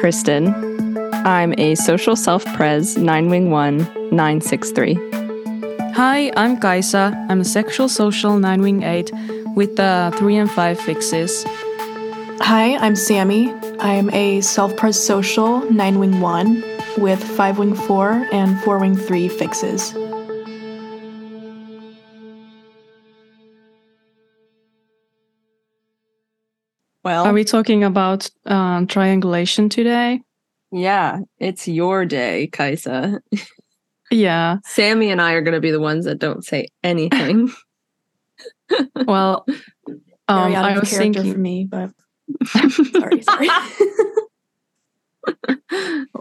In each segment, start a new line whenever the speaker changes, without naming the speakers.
Kristen. I'm a social self pres 9 wing 1 963.
Hi, I'm Kaisa. I'm a sexual social 9 wing 8 with the 3 and 5 fixes.
Hi, I'm Sammy. I'm a self pres social 9 wing 1 with 5 wing 4 and 4 wing 3 fixes.
Well,
Are we talking about um, triangulation today?
yeah, it's your day, Kaisa.
Yeah.
Sammy and I are going to be the ones that don't say anything.
Well, um, I was thinking.
for me, but sorry, sorry.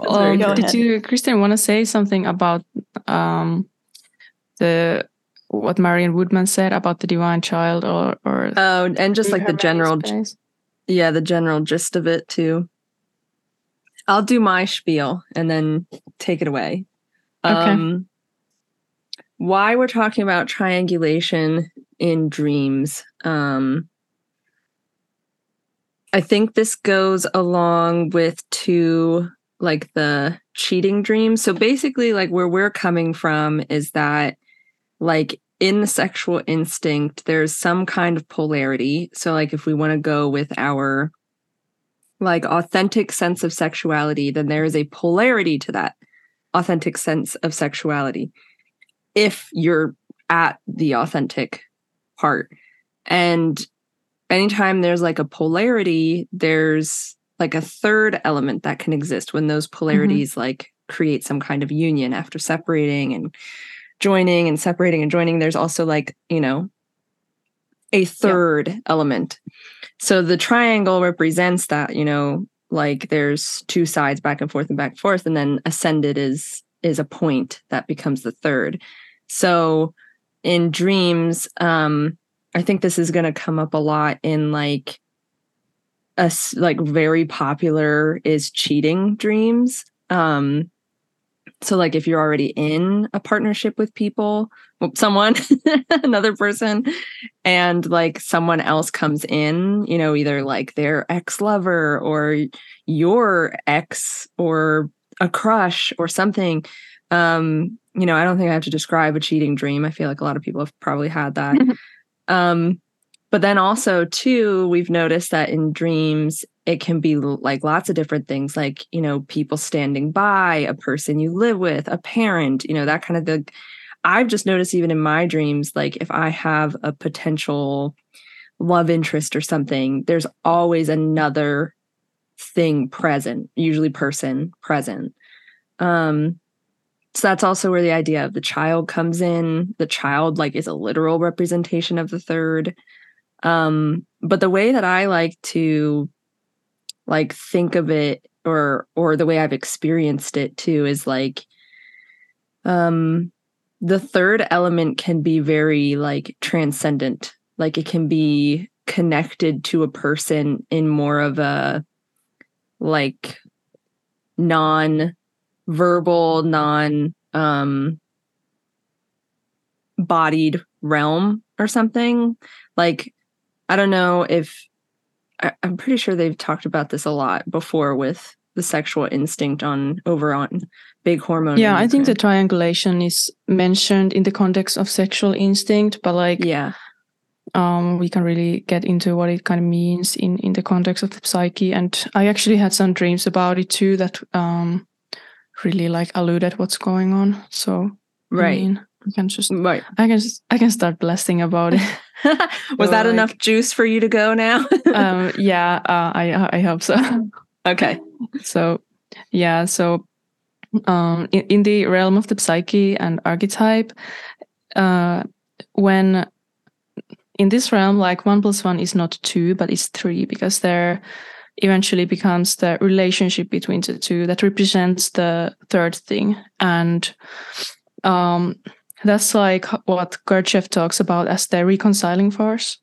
Um, did you, Kristen, want to say something about um, the what Marion Woodman said about the divine child, or or
oh, and just like the general,
space?
Yeah, the general gist of it too. I'll do my spiel and then take it away.
Okay.
Um, why we're talking about triangulation in dreams. Um, I think this goes along with two like the cheating dreams. So basically, like where we're coming from is that like in the sexual instinct, there's some kind of polarity. So, like if we want to go with our like authentic sense of sexuality, then there is a polarity to that authentic sense of sexuality if you're at the authentic part. And anytime there's like a polarity, there's like a third element that can exist when those mm-hmm. polarities like create some kind of union after separating and joining and separating and joining. There's also like, you know, a third element. So the triangle represents that, you know, like there's two sides back and forth and back and forth, and then ascended is is a point that becomes the third. So in dreams, um, I think this is going to come up a lot in like a s- like very popular is cheating dreams. Um, so like if you're already in a partnership with people, someone, another person, and like someone else comes in, you know, either like their ex lover or your ex or a crush or something. Um, you know, I don't think I have to describe a cheating dream. I feel like a lot of people have probably had that. um, but then also too, we've noticed that in dreams it can be like lots of different things, like you know, people standing by, a person you live with, a parent, you know, that kind of the. I've just noticed even in my dreams, like if I have a potential love interest or something, there's always another thing present, usually person present. Um, so that's also where the idea of the child comes in. The child like is a literal representation of the third. Um, but the way that I like to like think of it or or the way I've experienced it too is like um the third element can be very like transcendent. Like it can be connected to a person in more of a like non verbal, non um bodied realm or something. Like I don't know if I, I'm pretty sure they've talked about this a lot before with the sexual instinct on over on big hormone.
Yeah, I think the triangulation is mentioned in the context of sexual instinct, but like
yeah.
um, we can really get into what it kind of means in in the context of the psyche. And I actually had some dreams about it too that um, really like alluded what's going on. So I
Right.
mean, I can just
Right.
I can just I can start blessing about it.
Was
So,
that
like-
enough juice for you to go now?
um, yeah, uh, I I hope so.
okay.
so yeah so um in, in the realm of the psyche and archetype uh when in this realm like one plus one is not two but it's three because there eventually becomes the relationship between the two that represents the third thing and um that's like what Gurdjieff talks about as the reconciling force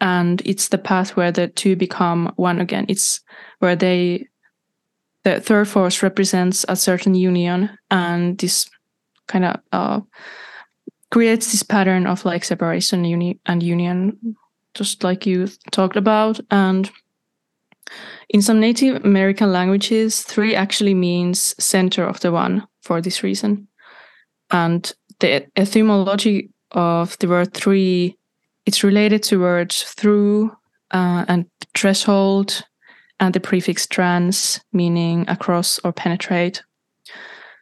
and it's the path where the two become one again it's where they the third force represents a certain union and this kind of uh, creates this pattern of like separation uni- and union, just like you talked about. And in some Native American languages, three actually means center of the one for this reason. And the etymology of the word three, it's related to words through uh, and threshold and the prefix trans, meaning across or penetrate.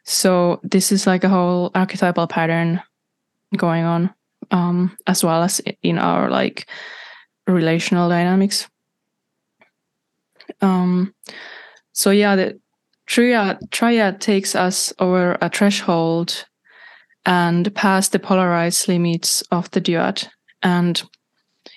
So this is like a whole archetypal pattern going on, um, as well as in our like relational dynamics. Um, so yeah, the triad triad takes us over a threshold and past the polarized limits of the duad, and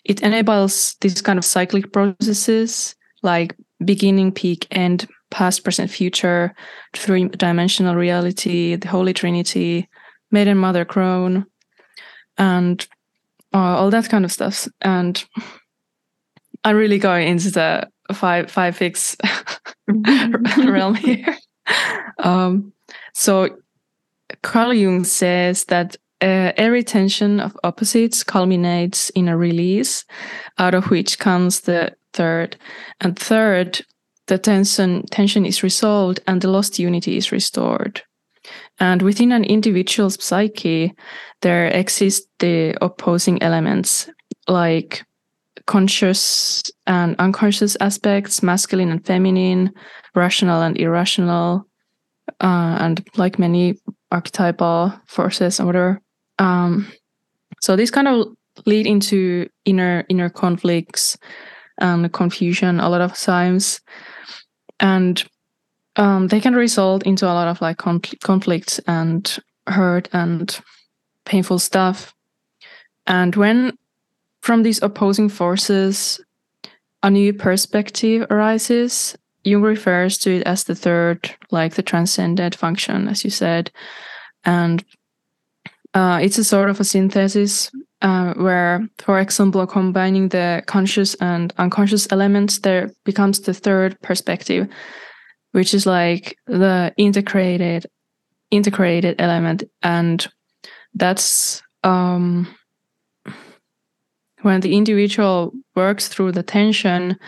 it enables these kind of cyclic processes like beginning, peak, end, past, present, future, three dimensional reality, the Holy Trinity, maiden, mother, crone, and uh, all that kind of stuff. And I'm really going into the five five fix realm here. Um, so Carl Jung says that uh, every tension of opposites culminates in a release, out of which comes the third. And third, the tension tension is resolved and the lost unity is restored. And within an individual's psyche, there exist the opposing elements like conscious and unconscious aspects, masculine and feminine, rational and irrational, uh, and like many archetypal forces and whatever. Um, so these kind of lead into inner inner conflicts and confusion a lot of times, and um, they can result into a lot of like confl- conflicts and hurt and painful stuff. And when from these opposing forces, a new perspective arises. Jung refers to it as the third, like the transcendent function, as you said. And uh, it's a sort of a synthesis uh, where, for example, combining the conscious and unconscious elements, there becomes the third perspective, which is like the integrated integrated element, and that's um, when the individual works through the tension,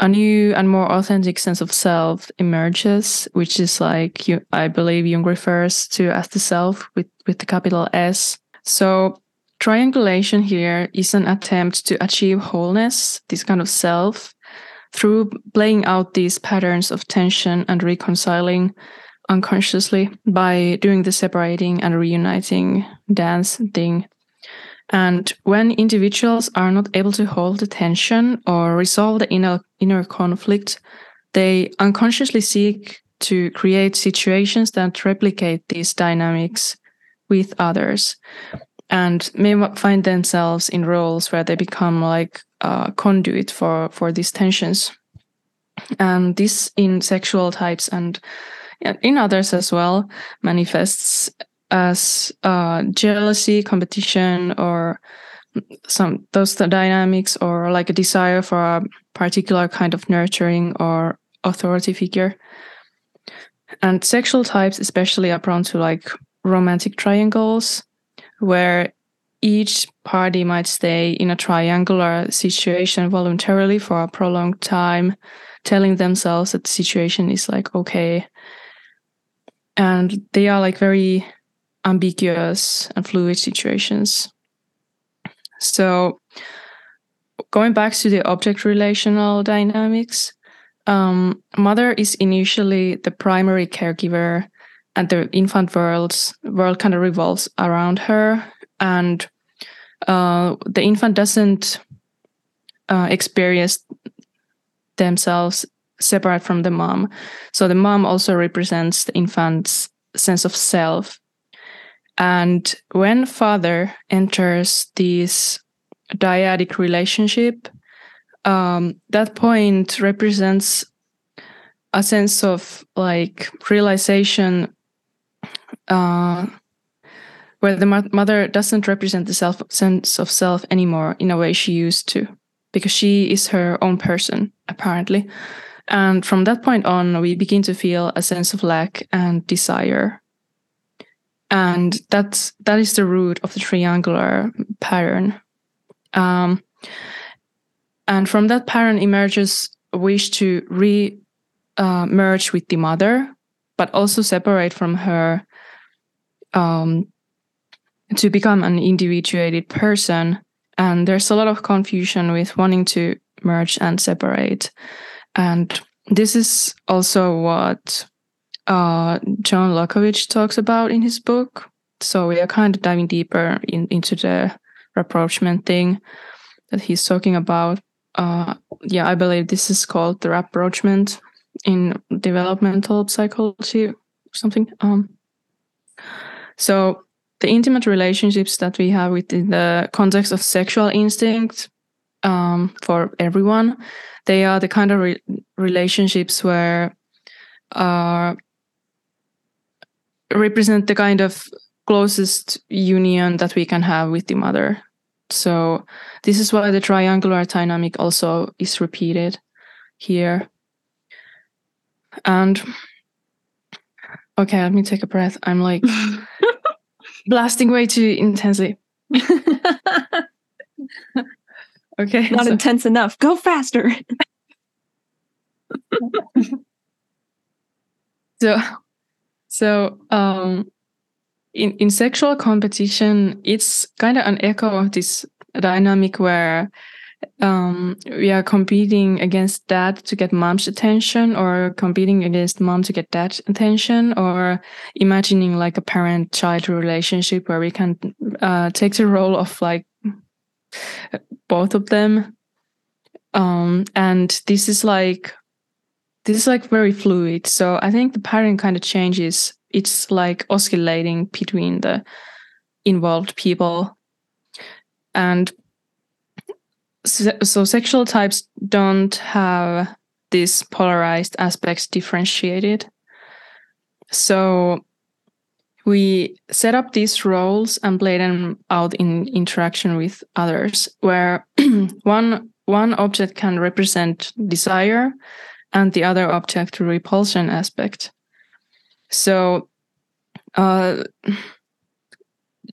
a new and more authentic sense of self emerges, which is like you, I believe Jung refers to as the self with, with the capital S. So triangulation here is an attempt to achieve wholeness, this kind of self, through playing out these patterns of tension and reconciling unconsciously by doing the separating and reuniting dance thing and when individuals are not able to hold the tension or resolve the inner, inner conflict, they unconsciously seek to create situations that replicate these dynamics with others and may find themselves in roles where they become like a conduit for, for these tensions. And this in sexual types and in others as well manifests as uh, jealousy, competition, or some those dynamics, or like a desire for a particular kind of nurturing or authority figure. And sexual types, especially, are prone to like romantic triangles, where each party might stay in a triangular situation voluntarily for a prolonged time, telling themselves that the situation is like okay. And they are like very ambiguous and fluid situations. So, going back to the object relational dynamics, um, mother is initially the primary caregiver, and the infant world's world kind of revolves around her, and uh, the infant doesn't uh, experience themselves separate from the mom. So the mom also represents the infant's sense of self and when father enters this dyadic relationship, um, that point represents a sense of like realization uh, where the mother doesn't represent the self sense of self anymore in a way she used to because she is her own person apparently. And from that point on we begin to feel a sense of lack and desire and that's that is the root of the triangular pattern. Um, and from that pattern emerges a wish to re uh, merge with the mother, but also separate from her um, to become an individuated person. And there's a lot of confusion with wanting to merge and separate. And this is also what uh, John Luckovich talks about in his book. So we are kind of diving deeper in, into the rapprochement thing that he's talking about. Uh, yeah, I believe this is called the rapprochement in developmental psychology or something. Um, so the intimate relationships that we have within the context of sexual instinct um, for everyone, they are the kind of re- relationships where uh, represent the kind of closest union that we can have with the mother. So this is why the triangular dynamic also is repeated here. And okay, let me take a breath. I'm like blasting way too intensely. okay.
Not
so-
intense enough. Go faster.
so so um in in sexual competition it's kind of an echo of this dynamic where um we are competing against dad to get mom's attention or competing against mom to get dad's attention or imagining like a parent child relationship where we can uh, take the role of like both of them. Um and this is like this is like very fluid. So I think the pattern kind of changes. It's like oscillating between the involved people. And so, so sexual types don't have these polarized aspects differentiated. So we set up these roles and play them out in interaction with others, where one one object can represent desire and the other object to repulsion aspect. So, uh,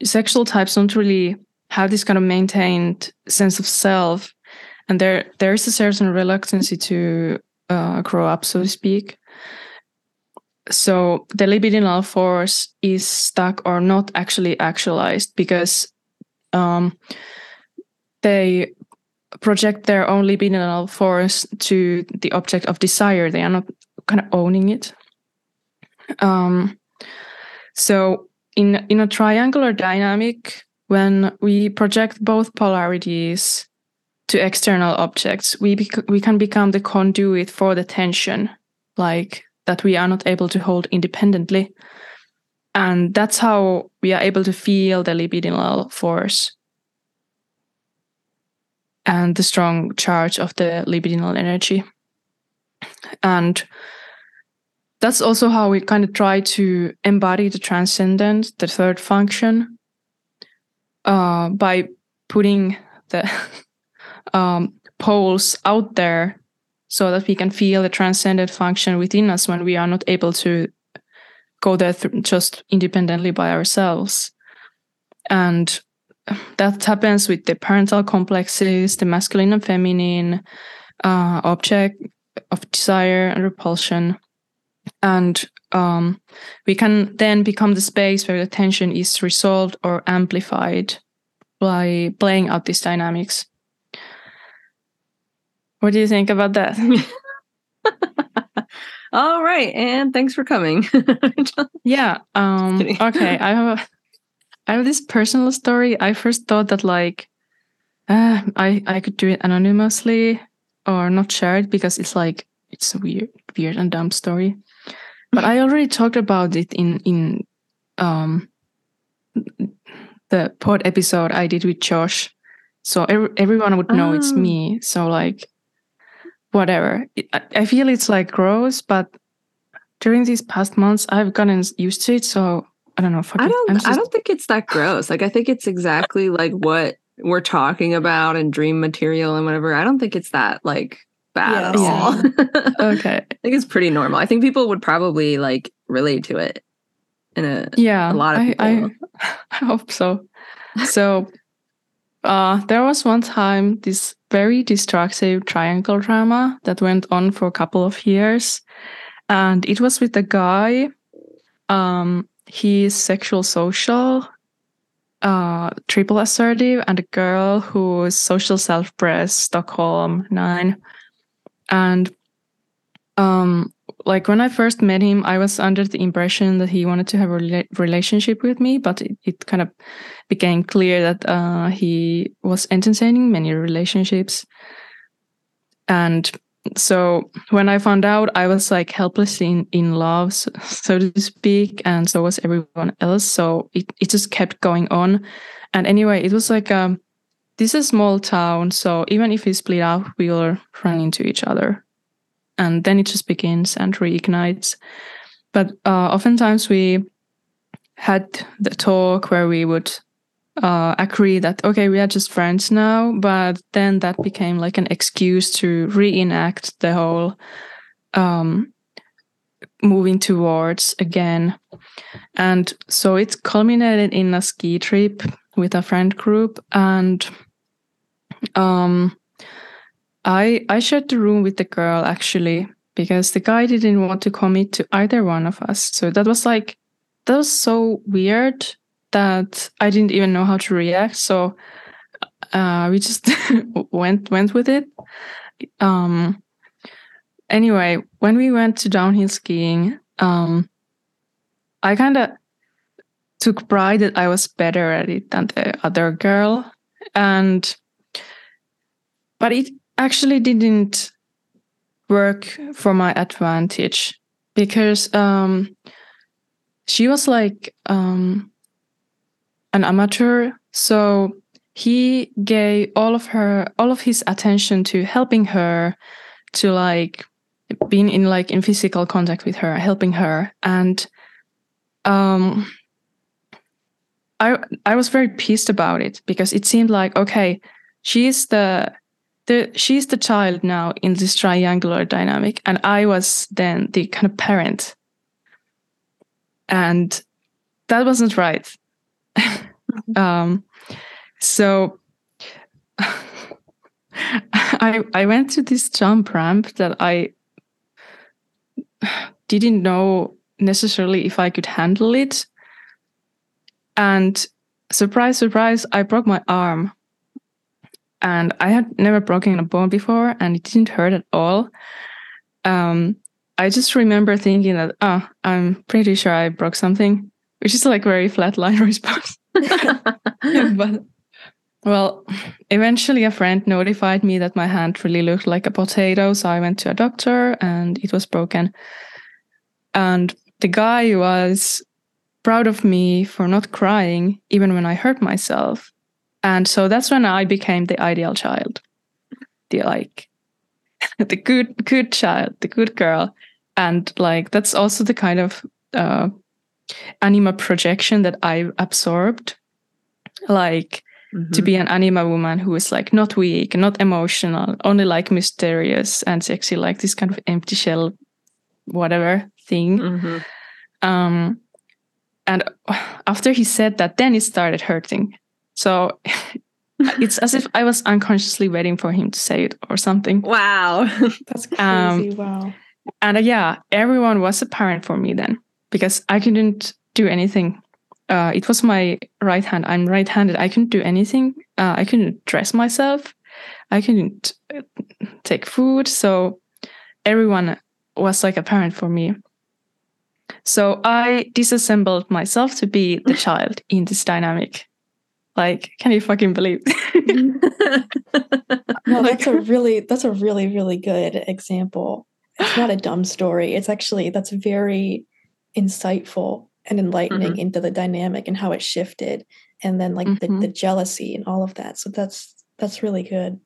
sexual types don't really have this kind of maintained sense of self, and there there is a certain reluctance to uh, grow up, so to speak. So the libidinal force is stuck or not actually actualized because um, they project their own libidinal force to the object of desire. They are not kind of owning it. Um, so in in a triangular dynamic, when we project both polarities to external objects, we bec- we can become the conduit for the tension, like that we are not able to hold independently. And that's how we are able to feel the libidinal force and the strong charge of the libidinal energy. And that's also how we kind of try to embody the transcendent, the third function, uh, by putting the um, poles out there so that we can feel the transcendent function within us when we are not able to go there th- just independently by ourselves. And that happens with the parental complexes, the masculine and feminine uh, object of desire and repulsion. And um, we can then become the space where the tension is resolved or amplified by playing out these dynamics. What do you think about that?
All right, and thanks for coming.
yeah. Um, okay. I have a, I have this personal story. I first thought that like uh, I I could do it anonymously or not share it because it's like it's a weird weird and dumb story. But I already talked about it in in um the pod episode I did with Josh. So every, everyone would know it's
Oh.
me. So like whatever. It, I feel it's like gross, but during these past months I've gotten used to it. So I don't know. Fuck
I don't
I'm
I don't think it's that gross. Like I think it's exactly like what we're talking about and dream material and whatever. I don't think it's that like bad at
Yeah.
all. I think it's pretty normal. I think people would probably like relate to it in a
yeah
a lot of
I,
people.
I, I hope so so uh there was one time this very destructive triangle drama that went on for a couple of years and it was with a guy um he's sexual social uh triple assertive and a girl who is social self-press stockholm 9 and um like when I first met him, I was under the impression that he wanted to have a rela- relationship with me, but it, it kind of became clear that uh, he was entertaining many relationships. And so when I found out, I was like helplessly in, in love, so, to speak, and so was everyone else. So it, it just kept going on. And anyway, it was like um, this is a small town, so even if we split up, we will run into each other and then it just begins and reignites. But uh, oftentimes we had the talk where we would uh, agree that okay, we are just friends now, but then that became like an excuse to reenact the whole um, moving towards again. And so it culminated in a ski trip with a friend group and um I I shared the room with the girl actually because the guy didn't want to commit to either one of us. So that was like that was so weird that I didn't even know how to react. So uh, we just went went with it. Um, anyway, when we went to downhill skiing, um, I kind of took pride that I was better at it than the other girl, and but it actually didn't work for my advantage because um, she was like um, an amateur so he gave all of her all of his attention to helping her to like being in like in physical contact with her helping her. And um i i was very pissed about it because it seemed like okay she's the the she's the child now in this triangular dynamic. And i was then the kind of parent. And that wasn't right um so i i went to this jump ramp that i didn't know necessarily if i could handle it. And surprise surprise i broke my arm. And I had never broken a bone before, and it didn't hurt at all. Um, I just remember thinking that, oh, I'm pretty sure I broke something, which is like very flatline response. but well, eventually a friend notified me that my hand really looked like a potato, so I went to a doctor, and it was broken. And the guy was proud of me for not crying even when I hurt myself and so that's when I became the ideal child, the like, the good good child, the good girl, and like that's also the kind of uh, anima projection that I absorbed, like. Mm-hmm. To be an anima woman who is like not weak, not emotional, only like mysterious and sexy, like this kind of empty shell, whatever thing. Mm-hmm. Um, and after he said that, then it started hurting so it's as if I was unconsciously waiting for him to say it or something.
Wow.
That's crazy. Um, wow.
And uh, yeah, everyone was a parent for me then because I couldn't do anything. Uh, it was my right hand. I'm right handed. I couldn't do anything. Uh, I couldn't dress myself. I couldn't uh, take food. So everyone was like a parent for me. So I disassembled myself to be the child in this dynamic. Like, can you fucking believe?
no, that's a really that's a really really good example. It's not a dumb story. It's actually that's very insightful and enlightening mm-hmm. into the dynamic and how it shifted and then like mm-hmm. the, the jealousy and all of that. So that's that's really good.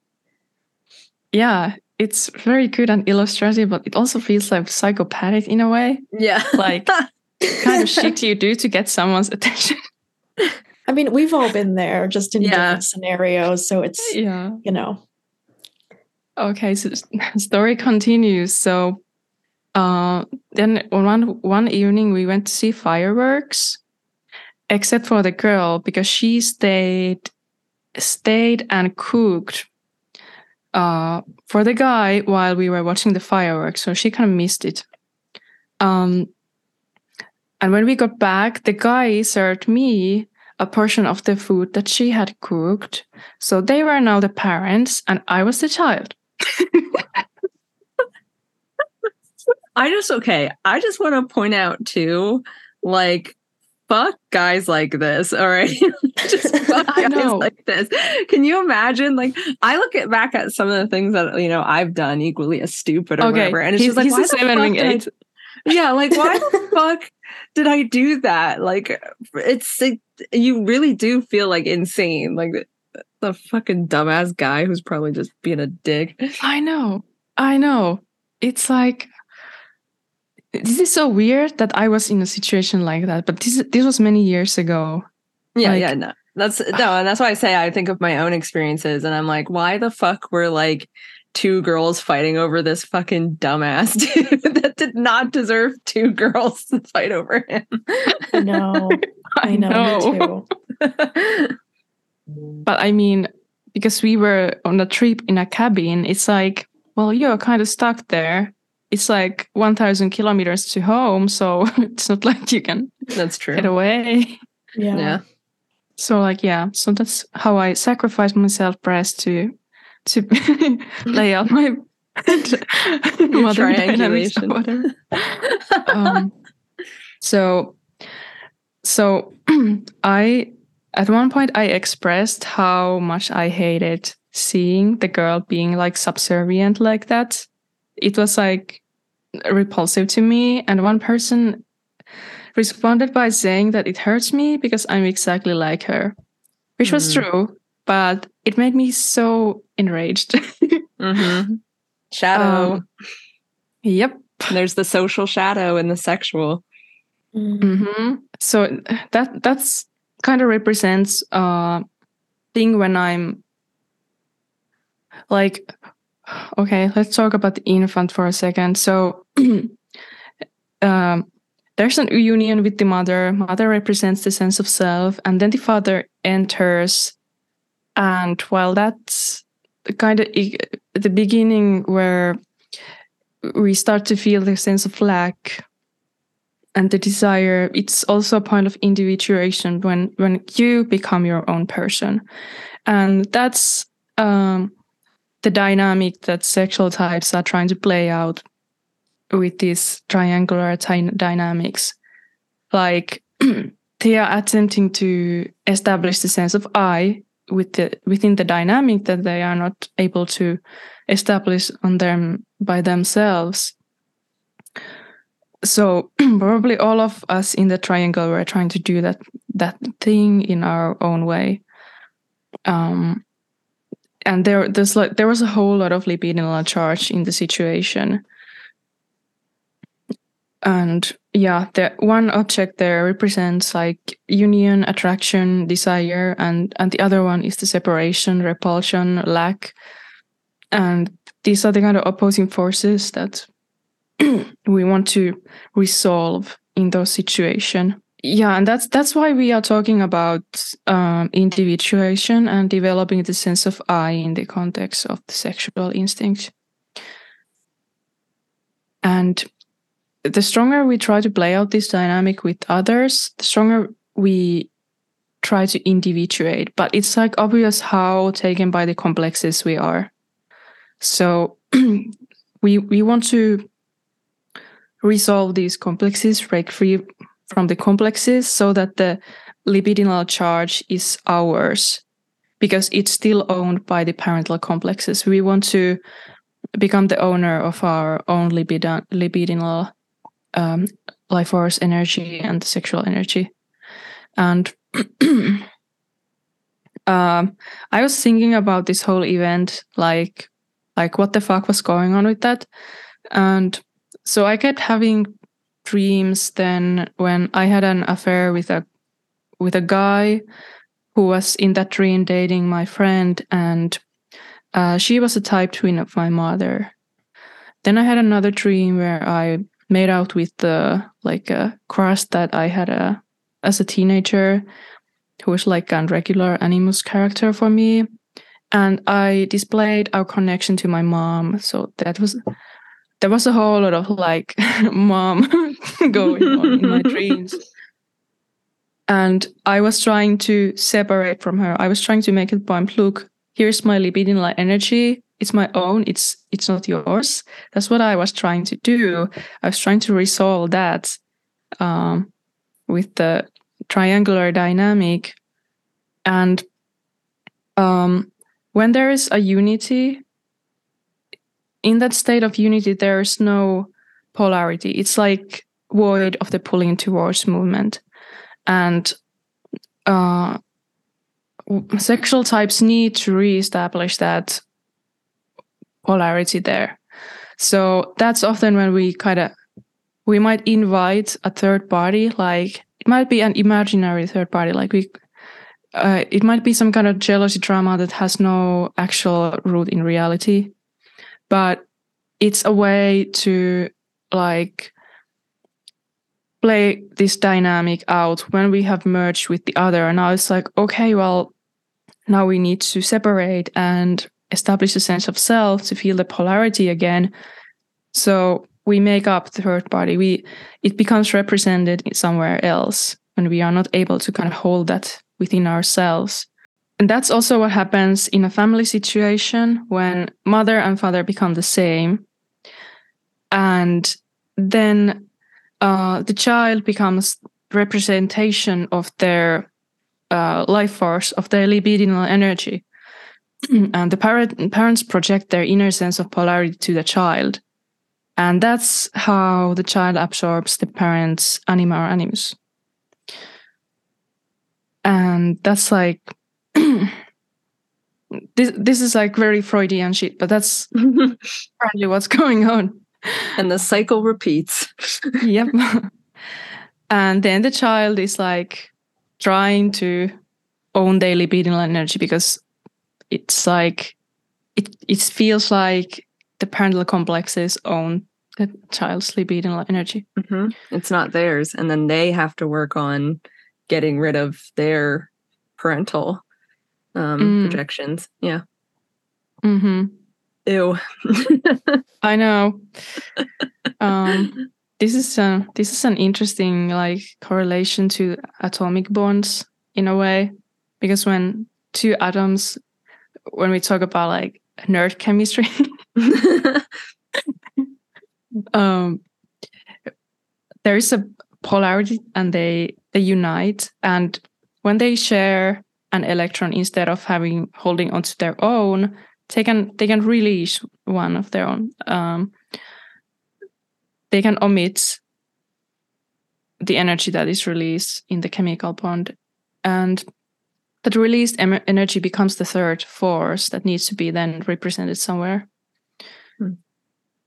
Yeah, it's very good and illustrative, but it also feels like psychopathic in a way.
Yeah.
Like kind of shit you do to get someone's attention.
I mean, we've all been there just in yeah. different scenarios. So it's,
yeah.
you know.
Okay, so story continues. So uh, then one one evening we went to see fireworks, except for the girl because she stayed stayed and cooked uh, for the guy while we were watching the fireworks, so she kind of missed it. Um, and when we got back, the guy served me a portion of the food that she had cooked. So they were now the parents, and I was the child.
I just okay. I just want to point out too, like fuck guys like this. All right, just fuck guys like this. Can you imagine? Like I look at back at some of the things that you know I've done equally as stupid or
Okay,
whatever, and it's
he's,
just like
he's
the I
eight.
yeah like why the fuck did i do that like it's it, you really do feel like insane like the, the fucking dumbass guy who's probably just being a dick
I know. I know. It's like this is so weird that I was in a situation like that, but this this was many years ago.
yeah
Like-
yeah no that's no and that's why i say i think of my own experiences and i'm like why the fuck were like two girls fighting over this fucking dumbass dude that did not deserve two girls to fight over him
I know. I know. Me too.
But I mean, because we were on a trip in a cabin, it's like, well, you're kind of stuck there. It's like 1,000 kilometers to home, so it's not like you can
that's true
get away.
Yeah.
yeah
So, like, yeah, so that's how I sacrifice myself, press to to lay out my mother dynamics or whatever. um, so so i at one point i expressed how much i hated seeing the girl being like subservient like that it was like repulsive to me and one person responded by saying that it hurts me because i'm exactly like her which was
Mm.
true but it made me so enraged
hmm shadow
Um, yep
There's the social shadow and the sexual.
Mm.
hmm So that that's kind of represents uh thing when I'm like okay, let's talk about the infant for a second. So um there's an union with the mother. Mother represents the sense of self, and then the father enters. And while that's kind of the beginning where we start to feel the sense of lack and the desire it's also a point of individuation when when you become your own person and that's um, the dynamic that sexual types are trying to play out with these triangular ty- dynamics. Like they are attempting to establish the sense of i with the within the dynamic that they are not able to establish on them by themselves. So probably all of us in the triangle were trying to do that that thing in our own way. Um and there there's like there was a whole lot of libidinal charge in the situation and yeah the one object there represents like union attraction desire and and the other one is the separation repulsion lack. And these are the kind of opposing forces that we want to resolve in those situations yeah and that's that's why we are talking about um, individuation and developing the sense of i in the context of the sexual instinct. And the stronger we try to play out this dynamic with others the stronger we try to individuate but it's like obvious how taken by the complexes we are so we we want to resolve these complexes break free from the complexes so that the libidinal charge is ours because it's still owned by the parental complexes. We want to become the owner of our own libidin- libidinal um, life force energy and sexual energy. And um, I was thinking about this whole event, like, like what the fuck was going on with that, and so I kept having dreams then when I had an affair with a with a guy who was in that dream dating my friend and uh, she was a type twin of my mother then I had another dream where I made out with the like a crush that I had a as a teenager, who was like a regular Animus character for me, and I displayed our connection to my mom. So that was there was a whole lot of like mom going on in my dreams. And I was trying to separate from her. I was trying to make it point, look, here's my libidinal energy. It's my own. It's it's not yours. That's what I was trying to do. I was trying to resolve that um, with the triangular dynamic. And um, when there is a unity, in that state of unity, there's no polarity. It's like void of the pulling towards movement. And uh, sexual types need to reestablish that polarity there. So that's often when we kind of we might invite a third party, like it might be an imaginary third party, like we uh, it might be some kind of jealousy drama that has no actual root in reality, but it's a way to like play this dynamic out when we have merged with the other. And now it's like, okay, well, now we need to separate and establish a sense of self to feel the polarity again. So we make up the third body. We it becomes represented somewhere else when we are not able to kind of hold that within ourselves. And that's also what happens in a family situation when mother and father become the same. And then uh, the child becomes representation of their uh, life force, of their libidinal energy. and the parent, parents project their inner sense of polarity to the child. And that's how the child absorbs the parent's anima or animus. And that's like this this is like very freudian shit but that's apparently what's going on.
And the cycle repeats.
Yep. And then the child is like trying to own their libidinal energy because it's like it it feels like the parental complexes own the child's libidinal energy
mm-hmm. it's not theirs and then they have to work on getting rid of their parental um, mm. projections. Yeah.
Mm-hmm.
Ew.
I know. Um, this is a, this is an interesting like correlation to atomic bonds in a way, because when two atoms, when we talk about like nerd chemistry, um, there is a polarity and they they unite and when they share an electron instead of having holding onto their own they can they can release one of their own. Um, they can omit the energy that is released in the chemical bond. And that released em- energy becomes the third force that needs to be then represented somewhere hmm.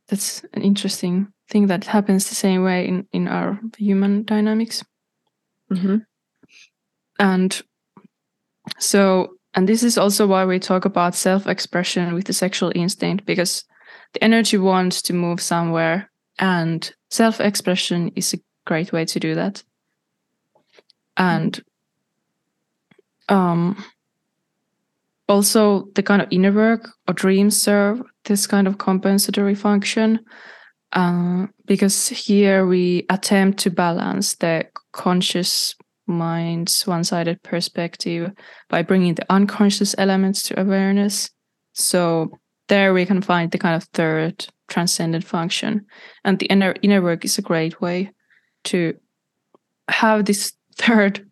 that's an interesting thing that happens the same way in in our human dynamics
Mm-hmm.
And so, and this is also why we talk about self expression with the sexual instinct, because the energy wants to move somewhere, and self expression is a great way to do that. And um, also, the kind of inner work or dreams serve this kind of compensatory function uh, because here we attempt to balance the conscious mind's one sided perspective by bringing the unconscious elements to awareness. So there we can find the kind of third transcendent function. And the inner, inner work is a great way to have this third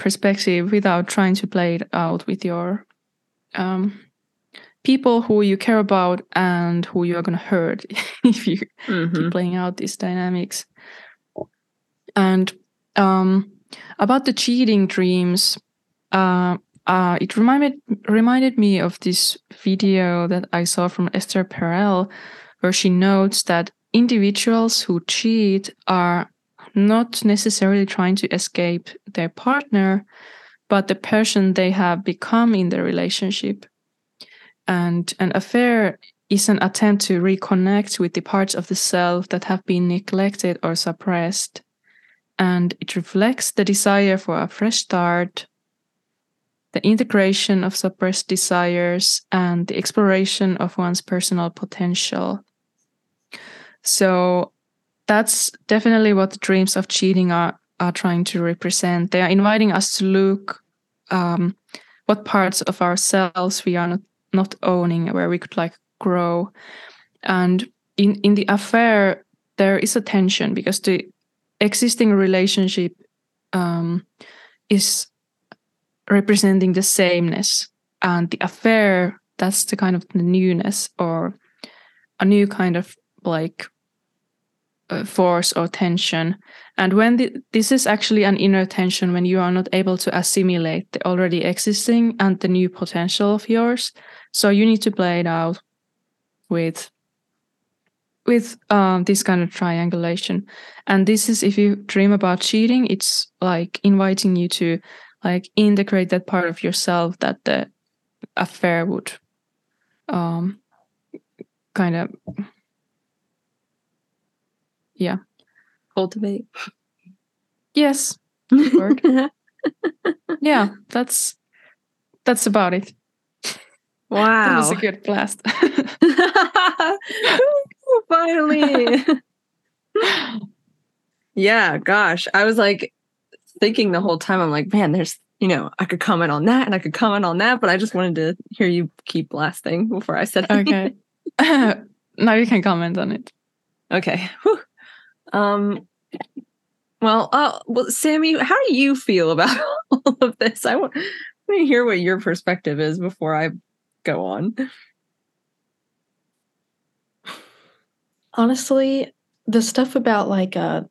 perspective without trying to play it out with your um, people who you care about and who you are going to hurt if you mm-hmm. keep playing out these dynamics. And um, about the cheating dreams, uh, uh, it reminded reminded me of this video that I saw from Esther Perel, where she notes that individuals who cheat are not necessarily trying to escape their partner, but the person they have become in the relationship. And an affair is an attempt to reconnect with the parts of the self that have been neglected or suppressed. And it reflects the desire for a fresh start, the integration of suppressed desires, and the exploration of one's personal potential. So that's definitely what the dreams of cheating are, are trying to represent. They are inviting us to look um, what parts of ourselves we are not, not owning, where we could like grow. And in, in the affair, there is a tension because the existing relationship um, is representing the sameness, and the affair that's the kind of the newness or a new kind of like uh, force or tension. And when the, this is actually an inner tension, when you are not able to assimilate the already existing and the new potential of yours, so you need to play it out with with um, this kind of triangulation. And this is if you dream about cheating, it's like inviting you to like integrate that part of yourself that the affair would um, kind of yeah.
Cultivate.
Yes. Word. yeah that's that's about it.
Wow
that was a good blast.
Finally. Yeah gosh. I was like thinking the whole time i'm like man there's you know i could comment on that and i could comment on that but i just wanted to hear you keep blasting before i said
okay. now you can comment on it.
Okay. Whew. Um, well, uh, well, Sammy, how do you feel about all of this? I want, to hear what your perspective is before I go on.
Honestly, the stuff about like uh,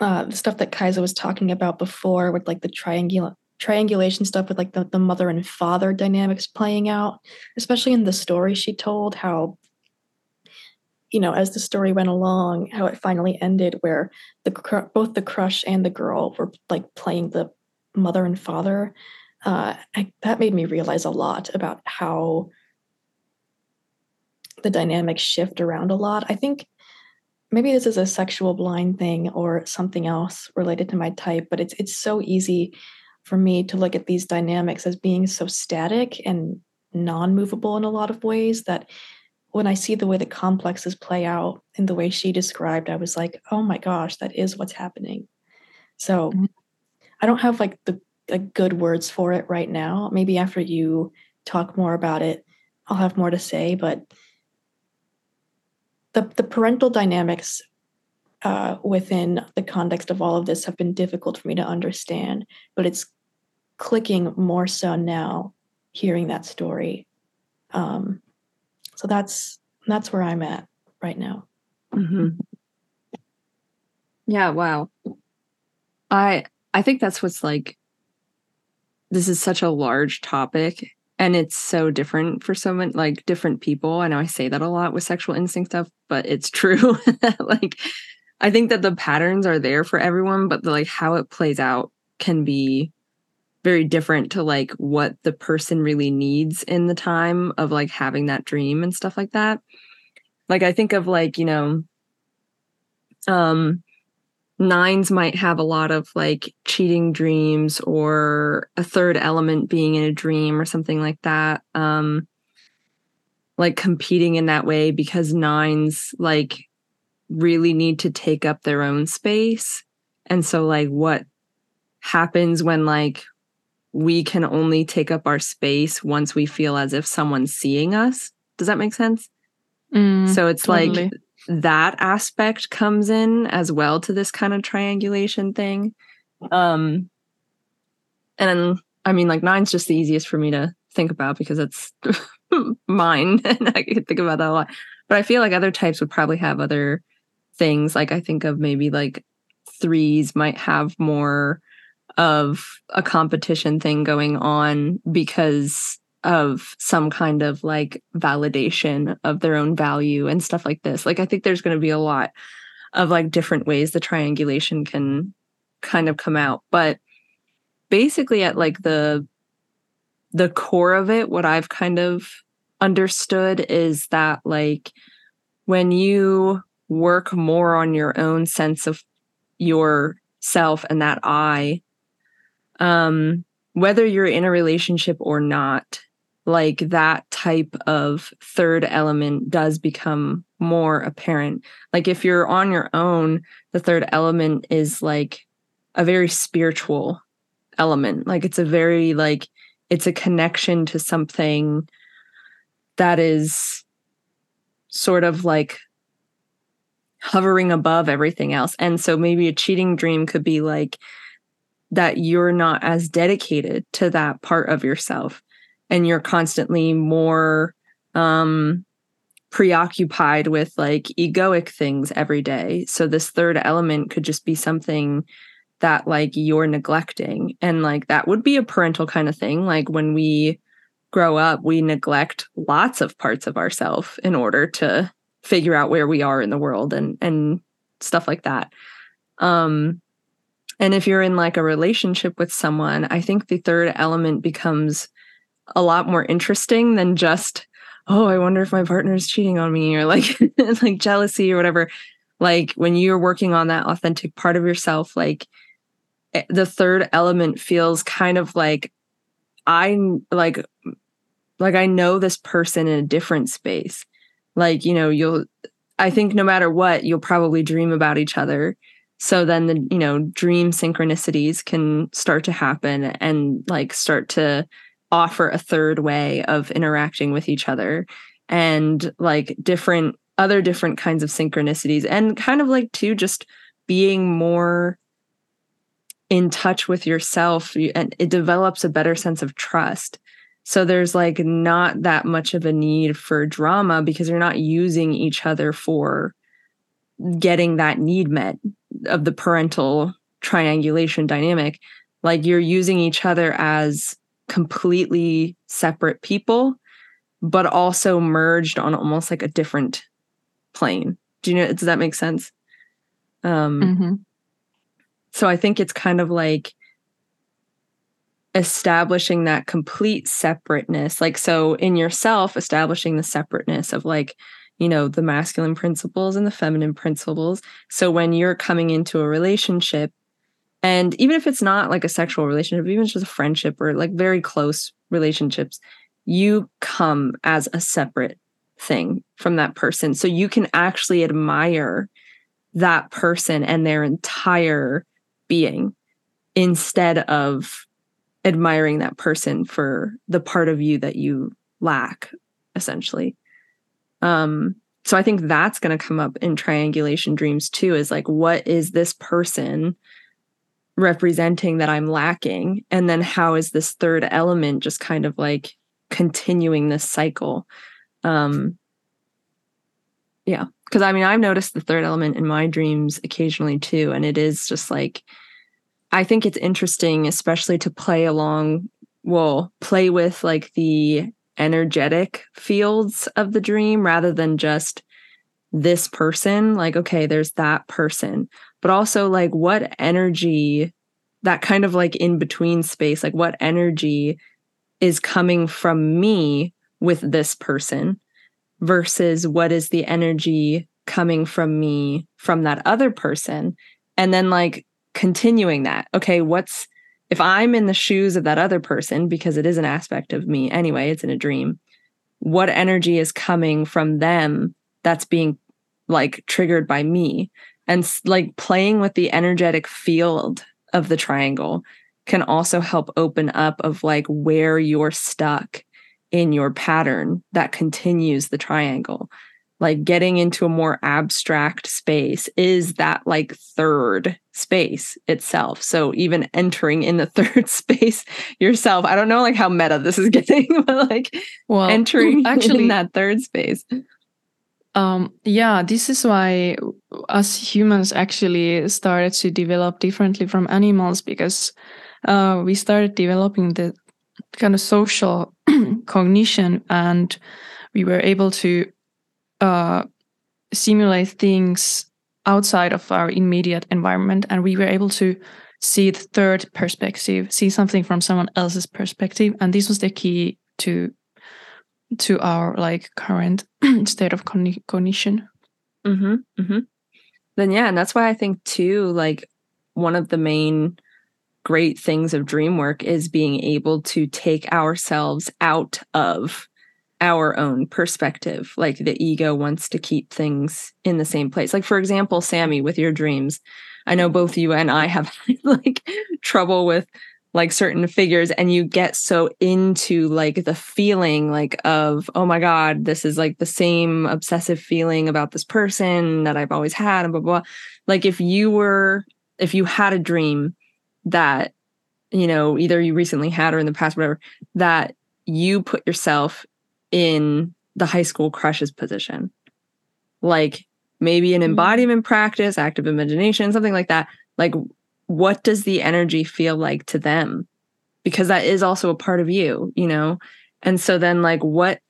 uh the stuff that Kaisa was talking about before with like the triangula triangulation stuff with like the, the mother and father dynamics playing out, especially in the story she told, how you know, as the story went along, how it finally ended, where the cr- both the crush and the girl were like playing the mother and father. Uh, I, that made me realize a lot about how the dynamics shift around a lot. I think maybe this is a sexual blind thing or something else related to my type, but it's it's so easy for me to look at these dynamics as being so static and non-movable in a lot of ways that when I see the way the complexes play out in the way she described, I was like, oh my gosh, that is what's happening. So mm-hmm. I don't have like the like good words for it right now. Maybe after you talk more about it, I'll have more to say. But the the parental dynamics uh, within the context of all of this have been difficult for me to understand, but it's clicking more so now hearing that story. Um, so that's that's where i'm at right now.
Mm-hmm. yeah wow. I i think that's what's like this is such a large topic and it's so different for so many like different people. I know i say that a lot with sexual instinct stuff but it's true. Like i think that the patterns are there for everyone but the, like how it plays out can be very different to like what the person really needs in the time of like having that dream and stuff like that. Like i think of like you know um nines might have a lot of like cheating dreams or a third element being in a dream or something like that um like competing in that way because nines like really need to take up their own space. And so like what happens when like we can only take up our space once we feel as if someone's seeing us. Does that make sense? Mm, so it's totally. like that aspect comes in as well to this kind of triangulation thing. Um and I mean like nine's just the easiest for me to think about because it's mine and I can think about that a lot. But I feel like other types would probably have other things. Like I think of maybe like threes might have more of a competition thing going on because of some kind of like validation of their own value and stuff like this. Like I think there's going to be a lot of like different ways the triangulation can kind of come out, but basically at like the the core of it what I've kind of understood is that like when you work more on your own sense of yourself and that I, um, whether you're in a relationship or not, like that type of third element does become more apparent. Like if you're on your own, the third element is like a very spiritual element. Like it's a very like it's a connection to something that is sort of like hovering above everything else. And so maybe a cheating dream could be like that you're not as dedicated to that part of yourself and you're constantly more um preoccupied with like egoic things every day. So this third element could just be something that like you're neglecting and like that would be a parental kind of thing like when we grow up we neglect lots of parts of ourselves in order to figure out where we are in the world and and stuff like that um and if you're in like a relationship with someone i think the third element becomes a lot more interesting than just oh i wonder if my partner is cheating on me or like like jealousy or whatever. Like when you're working on that authentic part of yourself like eh, the third element feels kind of like i like like i know this person in a different space. Like you know you'll i think no matter what you'll probably dream about each other so then the you know dream synchronicities can start to happen and like start to offer a third way of interacting with each other. And like different other different kinds of synchronicities and kind of like too just being more in touch with yourself and it develops a better sense of trust. So there's like not that much of a need for drama because you're not using each other for getting that need met of the parental triangulation dynamic. Like you're using each other as completely separate people, but also merged on almost like a different plane. Do you know, does that make sense? Um, mm-hmm. So I think it's kind of like establishing that complete separateness like so in yourself establishing the separateness of like you know the masculine principles and the feminine principles. So when you're coming into a relationship and even if it's not like a sexual relationship even just a friendship or like very close relationships you come as a separate thing from that person. So you can actually admire that person and their entire being instead of admiring that person for the part of you that you lack essentially um so i think that's going to come up in triangulation dreams too is like what is this person representing that i'm lacking? And then how is this third element just kind of like continuing this cycle? Um yeah because i mean i've noticed the third element in my dreams occasionally too and it is just like I think it's interesting, especially to play along, well, play with like the energetic fields of the dream rather than just this person. Like, okay, there's that person, but also like what energy, that kind of like in between space, like what energy is coming from me with this person versus what is the energy coming from me from that other person. And then like continuing that. Okay, what's if I'm in the shoes of that other person, because it is an aspect of me anyway, it's in a dream, what energy is coming from them that's being like triggered by me? And like playing with the energetic field of the triangle can also help open up of like where you're stuck in your pattern that continues the triangle like getting into a more abstract space is that like third space itself. So even entering in the third space yourself i don't know like how meta this is getting but like well entering actually in that third space.
Um yeah this is why us humans actually started to develop differently from animals because uh, we started developing the kind of social cognition and we were able to uh, simulate things outside of our immediate environment and we were able to see the third perspective see something from someone else's perspective and this was the key to to our like current state of cogni- cognition.
Mm-hmm. Mm-hmm. Then yeah, and that's why I think too, like one of the main great things of dream work is being able to take ourselves out of our own perspective. Like the ego wants to keep things in the same place. Like for example, Sammy, with your dreams, I know both you and I have like trouble with like certain figures and you get so into like the feeling like of oh my god this is like the same obsessive feeling about this person that i've always had and blah blah, blah. like if you were if you had a dream that you know either you recently had or in the past whatever that you put yourself in the high school crushes position. Like maybe an
Mhm.
embodiment practice active imagination something like that. Like what does the energy feel like to them? Because that is also a part of you you know? And so then like what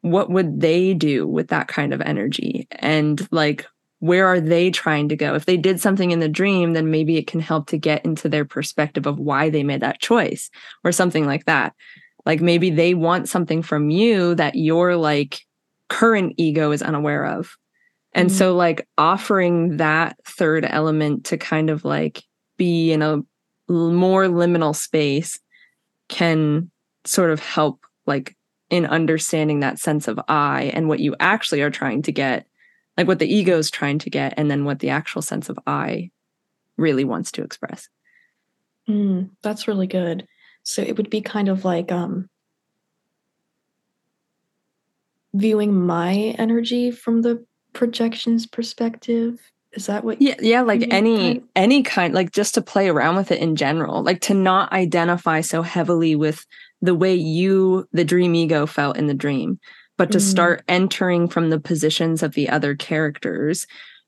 what would they do with that kind of energy? And like where are they trying to go? If they did something in the dream then maybe it can help to get into their perspective of why they made that choice or something like that like maybe they want something from you that your like current ego is unaware of and
Mhm.
so like offering that third element to kind of like be in a more liminal space can sort of help like in understanding that sense of I and what you actually are trying to get, like what the ego is trying to get, and then what the actual sense of I really wants to express.
Mm, that's really good. So it would be kind of like um viewing my energy from the projection's perspective. Is that what
Yeah, yeah, like any any kind, like just to play around with it in general, like to not identify so heavily with the way you, the dream ego, felt in the dream, but to
Mhm.
start entering from the positions of the other characters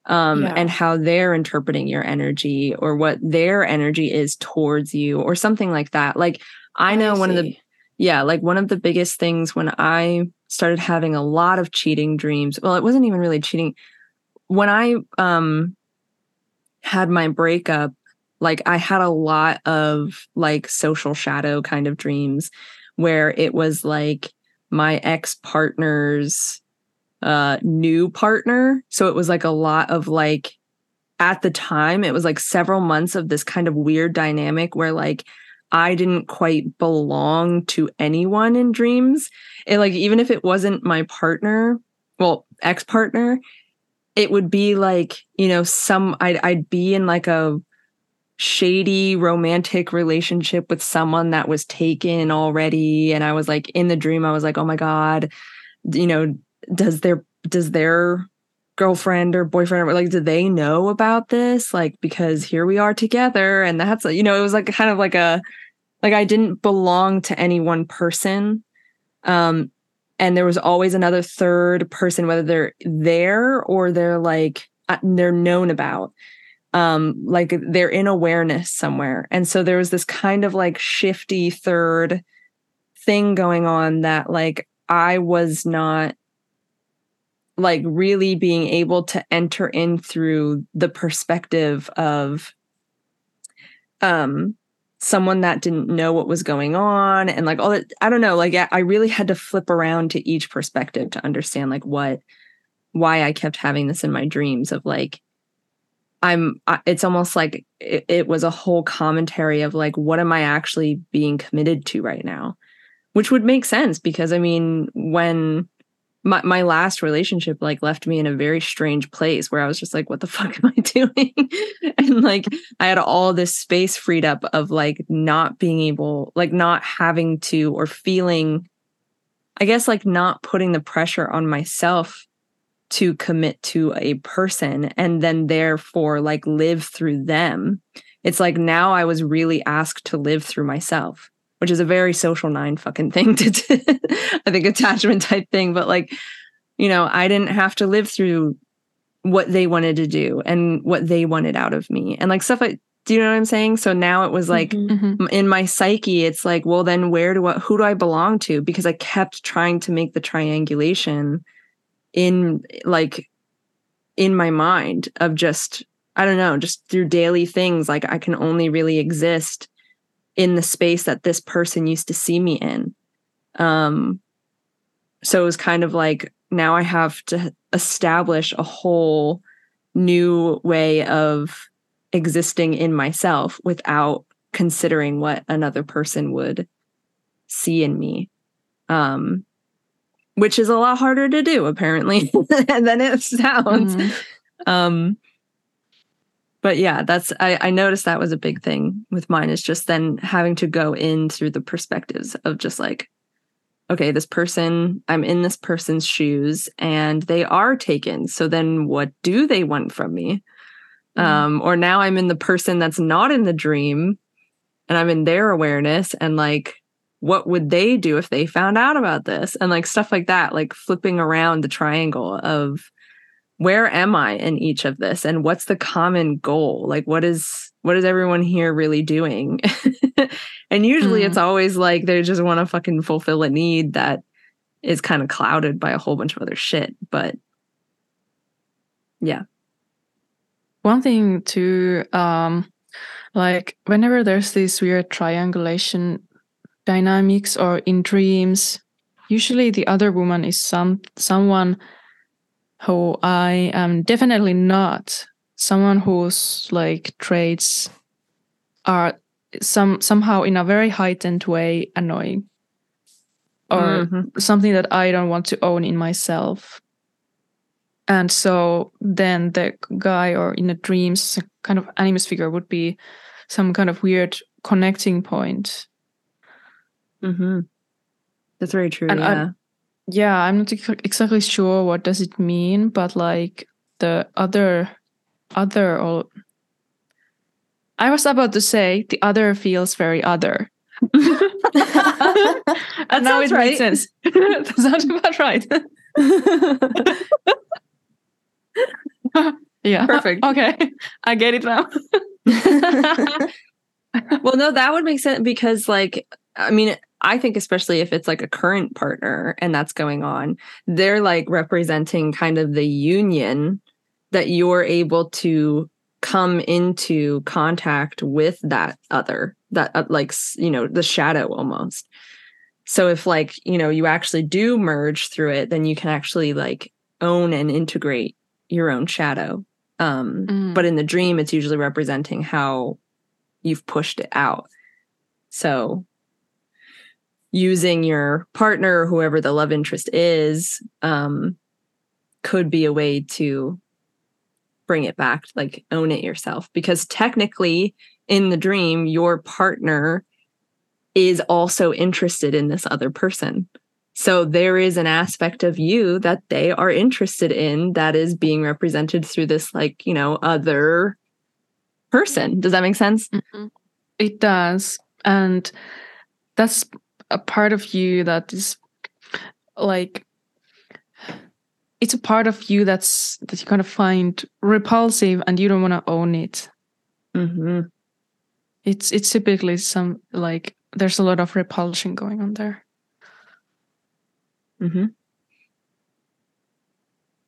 um
Yeah.
and how they're interpreting your energy or what their energy is towards you or something like that. Like i know one of the yeah like one of the biggest things when i started having a lot of cheating dreams well it wasn't even really cheating. When i um had my breakup like i had a lot of like social shadow kind of dreams where it was like my ex partner's uh new partner so it was like a lot of like at the time it was like several months of this kind of weird dynamic where like I didn't quite belong to anyone in dreams. It like even if it wasn't my partner, well, ex-partner, it would be like, you know, some I'd I'd be in like a shady romantic relationship with someone that was taken already and I was like in the dream I was like, "Oh my god, you know, does their does their girlfriend or boyfriend or like do they know about this? Like because here we are together and that's you know it was like kind of like a like i didn't belong to any one person um and there was always another third person whether they're there or they're like uh, they're known about um like they're in awareness somewhere. And so there was this kind of like shifty third thing going on that like i was not like really being able to enter in through the perspective of um someone that didn't know what was going on and like all that i don't know like I- really had to flip around to each perspective to understand like what why i kept having this in my dreams of like i'm it's almost like it, it was a whole commentary of like what am i actually being committed to right now? Which would make sense because i mean when my, my last relationship like left me in a very strange place where I was just like, what the fuck am I doing? and like I had all this space freed up of like not being able, like not having to or feeling, I guess like not putting the pressure on myself to commit to a person and then therefore like live through them. It's like now I was really asked to live through myself which is a very social nine fucking thing to do. I think attachment type thing, but like, you know, I didn't have to live through what they wanted to do and what they wanted out of me and like stuff like, do you know what I'm saying? So now it was like
Mhm.
Mhm.
in my psyche, it's like, well, then where do I, who do I belong to? Because I kept trying to make the triangulation in like in my mind of just, I don't know, just through daily things. Like I can only really exist in the space that this person used to see me in. Um, so it was kind of like now I have to establish a whole new way of existing in myself without considering what another person would see in me. Um, which is a lot harder to do apparently than it sounds. Mm-hmm. Um, but yeah, that's I, I noticed that was a big thing with mine is just then having to go in through the perspectives of just like, okay, this person, I'm in this person's shoes and they are taken. So then what do they want from me? Mm-hmm. Um, or now I'm in the person that's not in the dream and I'm in their awareness and like what would they do if they found out about this and like stuff like that like flipping around the triangle of where am i in each of this? And what's the common goal? Like what is what is everyone here really doing? And usually mm. it's always like they just want to fucking fulfill a need that is kind of clouded by a whole bunch of other shit but yeah.
One thing to um like whenever there's this weird triangulation dynamics or in dreams usually the other woman is some someone who i am definitely not someone whose like traits are some somehow in a very heightened way annoying or mm-hmm. something that i don't want to own in myself and so then the guy or in the dreams kind of animus figure would be some kind of weird connecting point
Mm-hmm. That's very true. And yeah.
Yeah, I'm not exactly sure what does it mean, but like the other, other or I was about to say the other feels very other. and now it right. makes sense. that sounds about right. yeah.
Perfect.
Okay. I get it now.
well, no, that would make sense because, like, I mean, I think especially if it's like a current partner and that's going on, they're like representing kind of the union that you're able to come into contact with that other that uh, like you know the shadow almost. So if like you know you actually do merge through it then you can actually like own and integrate your own shadow. Um mm. but in the dream it's usually representing how you've pushed it out. So using your partner, whoever the love interest is, um, could be a way to bring it back, like own it yourself. Because technically, in the dream, your partner is also interested in this other person. So there is an aspect of you that they are interested in that is being represented through this, like, you know, other person. Does that make sense? Mm-hmm.
It does. And that's a part of you that is like it's a part of you that's that you kind of find repulsive and you don't want to own it.
Mm-hmm.
it's it's typically some like there's a lot of repulsion going on there.
Mm-hmm.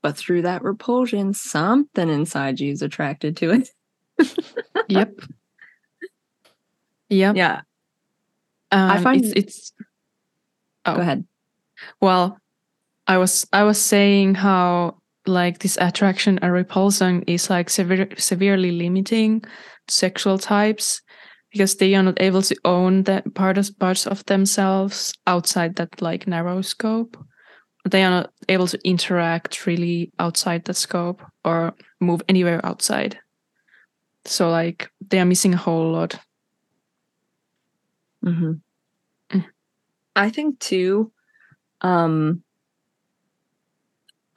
but through that repulsion something inside you is attracted to it.
Yep. Yep.
Yeah
um, I find it's, it's
oh. go ahead.
Well, I was I was saying how like this attraction and repulsion is like sever- severely limiting sexual types because they are not able to own that part of parts of themselves outside that like narrow scope. They are not able to interact really outside that scope or move anywhere outside. So like they are missing a whole lot
Mm-hmm. Mm. I think too. Um,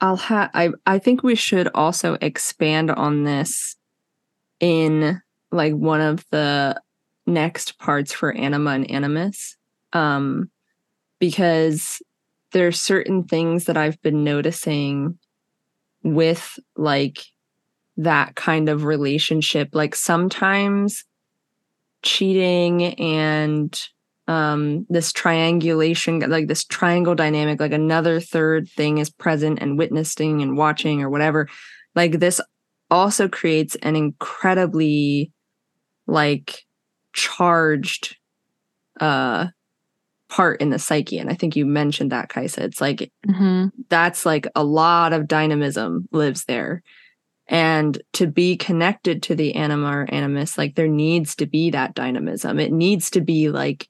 I'll have. I I think we should also expand on this in like one of the next parts for anima and animus, um, because are certain things that I've been noticing with like that kind of relationship. Like sometimes cheating and um this triangulation like this triangle dynamic like another third thing is present and witnessing and watching or whatever like this also creates an incredibly like charged uh part in the psyche. And I think you mentioned that, Kaisa. It's like
Mhm.
that's like a lot of dynamism lives there. And to be connected to the anima or animus, like there needs to be that dynamism. It needs to be like,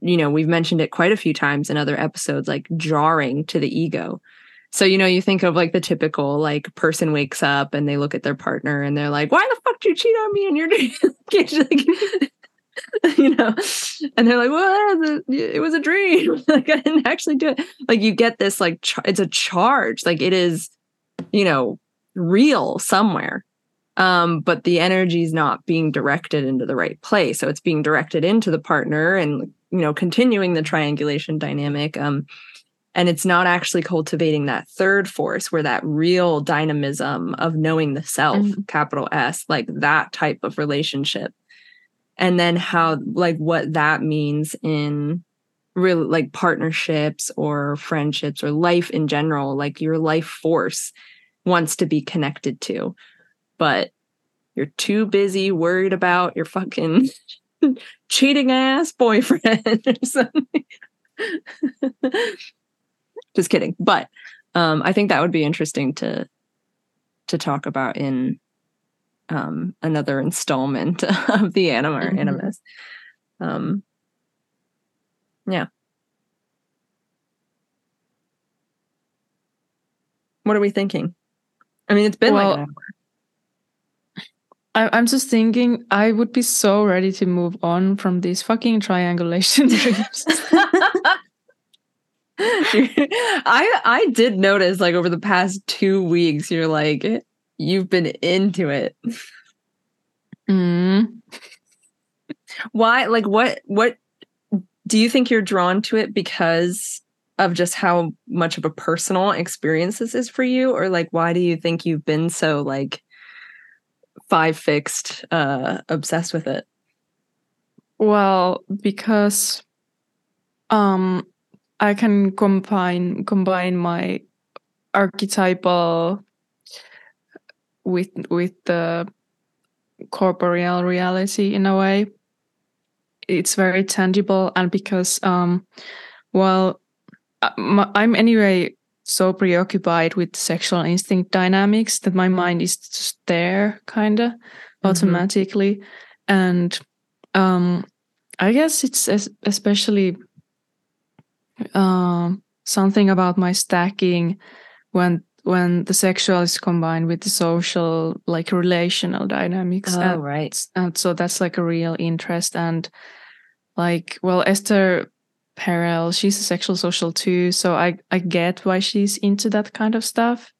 you know, we've mentioned it quite a few times in other episodes, like jarring to the ego. So, you know, you think of like the typical like person wakes up and they look at their partner and they're like, why the fuck did you cheat on me? And you're like, you know, and they're like, well, it was a dream. like I didn't actually do it. Like you get this, like, char- it's a charge. Like it is, you know, real somewhere. Um, but the energy is not being directed into the right place. So it's being directed into the partner and, you know, continuing the triangulation dynamic. Um, and it's not actually cultivating that third force where that real dynamism of knowing the self
Mhm.
capital s like that type of relationship and then how like what that means in real like partnerships or friendships or life in general like your life force wants to be connected to but you're too busy worried about your fucking cheating ass boyfriend or something. Just kidding. But um i think that would be interesting to to talk about in um another installment of the anima or
Mhm.
animus. Um yeah. What are we thinking i mean it's been
Well,
like an
I, I'm just thinking I would be so ready to move on from these fucking triangulation dreams.
I I did notice like over the past two weeks, you're like you've been into it.
Mm.
Why? Like what? What do you think you're drawn to it because of just how much of a personal experience this is for you, or like why do you think you've been so like five fixed, uh, obsessed with it?
Well, because um I can combine combine my archetypal with with the corporeal reality in a way. It's very tangible and because um well I'm anyway so preoccupied with sexual instinct dynamics that my mind is just there kind of automatically. And um i guess it's especially um something about my stacking when when the sexual is combined with the social like relational dynamics and,
right.
and so that's like a real interest. And like well esther perel she's a sexual social too so i i get why she's into that kind of stuff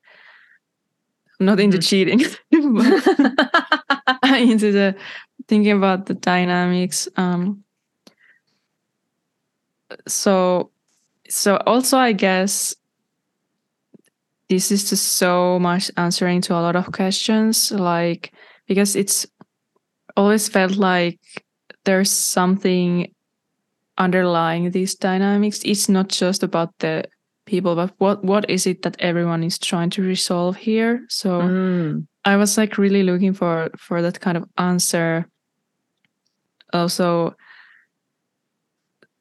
not into
Mhm.
cheating but into the thinking about the dynamics um so so also i guess this is just so much answering to a lot of questions like because it's always felt like there's something underlying these dynamics it's not just about the people but what what is it that everyone is trying to resolve here so
Mm.
I was like really looking for for that kind of answer. Also,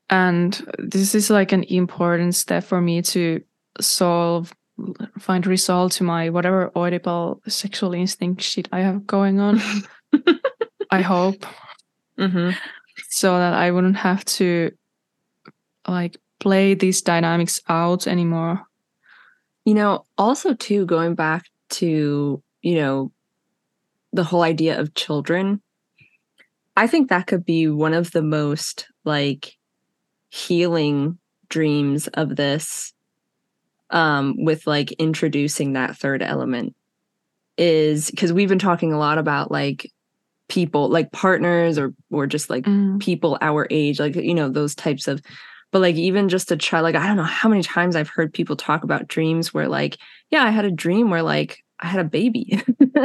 and this is like an important step for me to solve, find resolve to my whatever audible sexual instinct shit I have going on. I hope
hmm
so that I wouldn't have to like play these dynamics out anymore.
You know, also too, going back to, you know, the whole idea of children, I think that could be one of the most like healing dreams of this um with like introducing that third element is because we've been talking a lot about like people like partners or or just like
Mm.
people our age like you know those types of but like even just to try like i don't know how many times i've heard people talk about dreams where like yeah i had a dream where like i had a baby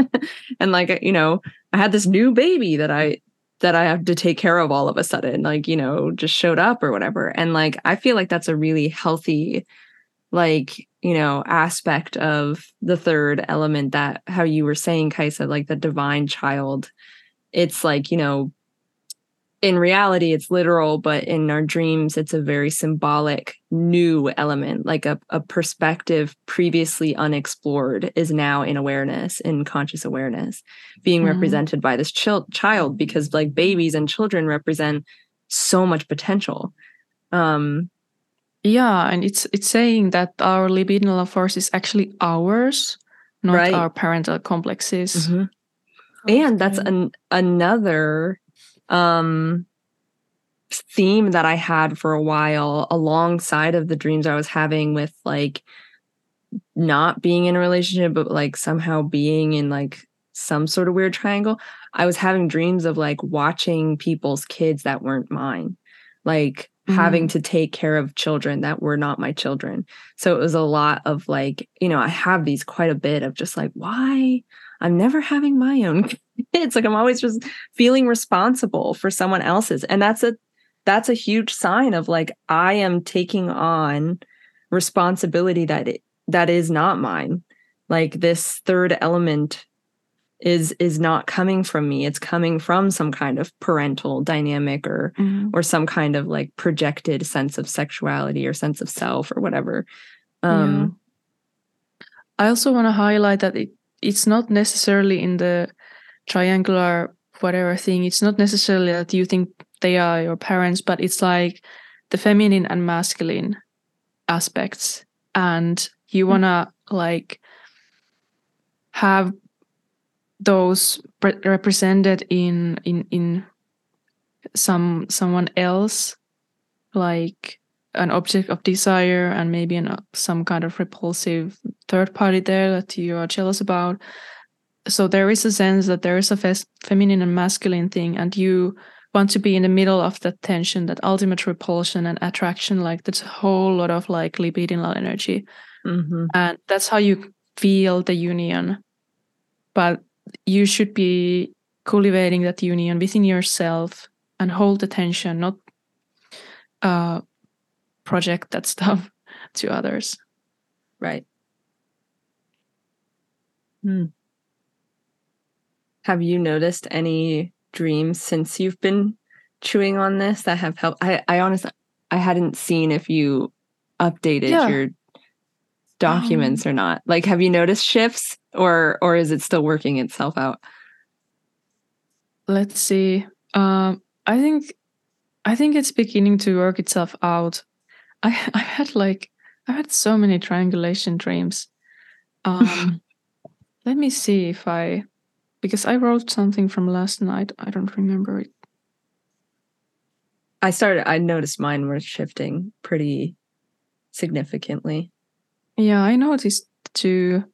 and like you know i had this new baby that i that i have to take care of all of a sudden like you know just showed up or whatever and like i feel like that's a really healthy like you know aspect of the third element that how you were saying kaisa like the divine child it's like you know in reality it's literal but in our dreams it's a very symbolic new element like a, a perspective previously unexplored is now in awareness in conscious awareness being
Mhm.
represented by this chil- child because like babies and children represent so much potential um
Yeah, and it's it's saying that our libidinal force is actually ours, not
Right.
our parental complexes.
mhm. And that's an, another um theme that i had for a while alongside of the dreams i was having with like not being in a relationship but like somehow being in like some sort of weird triangle. I was having dreams of like watching people's kids that weren't mine. Like having to take care of children that were not my children. So it was a lot of like you know i have these quite a bit of just like why i'm never having my own kids. Like i'm always just feeling responsible for someone else's. And that's a that's a huge sign of like i am taking on responsibility that it, that is not mine. Like this third element is is not coming from me. It's coming from some kind of parental dynamic or
Mhm.
or some kind of like projected sense of sexuality or sense of self or whatever.
Yeah.
um
I also want to highlight that it, it's not necessarily in the triangular whatever thing. It's not necessarily that you think they are your parents, but it's like the feminine and masculine aspects, and you hmm. wanna like have those pre- represented in in in some someone else, like an object of desire and maybe an, some kind of repulsive third party there that you are jealous about. So there is a sense that there is a feminine and masculine thing, and you want to be in the middle of that tension, that ultimate repulsion and attraction. Like that's a whole lot of like libidinal energy,
mhm.
and that's how you feel the union. But you should be cultivating that union within yourself and hold the tension, not uh, project that stuff to others.
right Hmm. have you noticed any dreams since you've been chewing on this that have helped i i honestly i hadn't seen if you updated
Yeah.
your documents or not like have you noticed shifts or or is it still working itself out
Let's see. Um, I think, I think it's beginning to work itself out. I I had like I had so many triangulation dreams. Um, let me see if I, because I wrote something from last night. I don't remember it.
I started I noticed mine were shifting pretty significantly.
Yeah, I noticed too.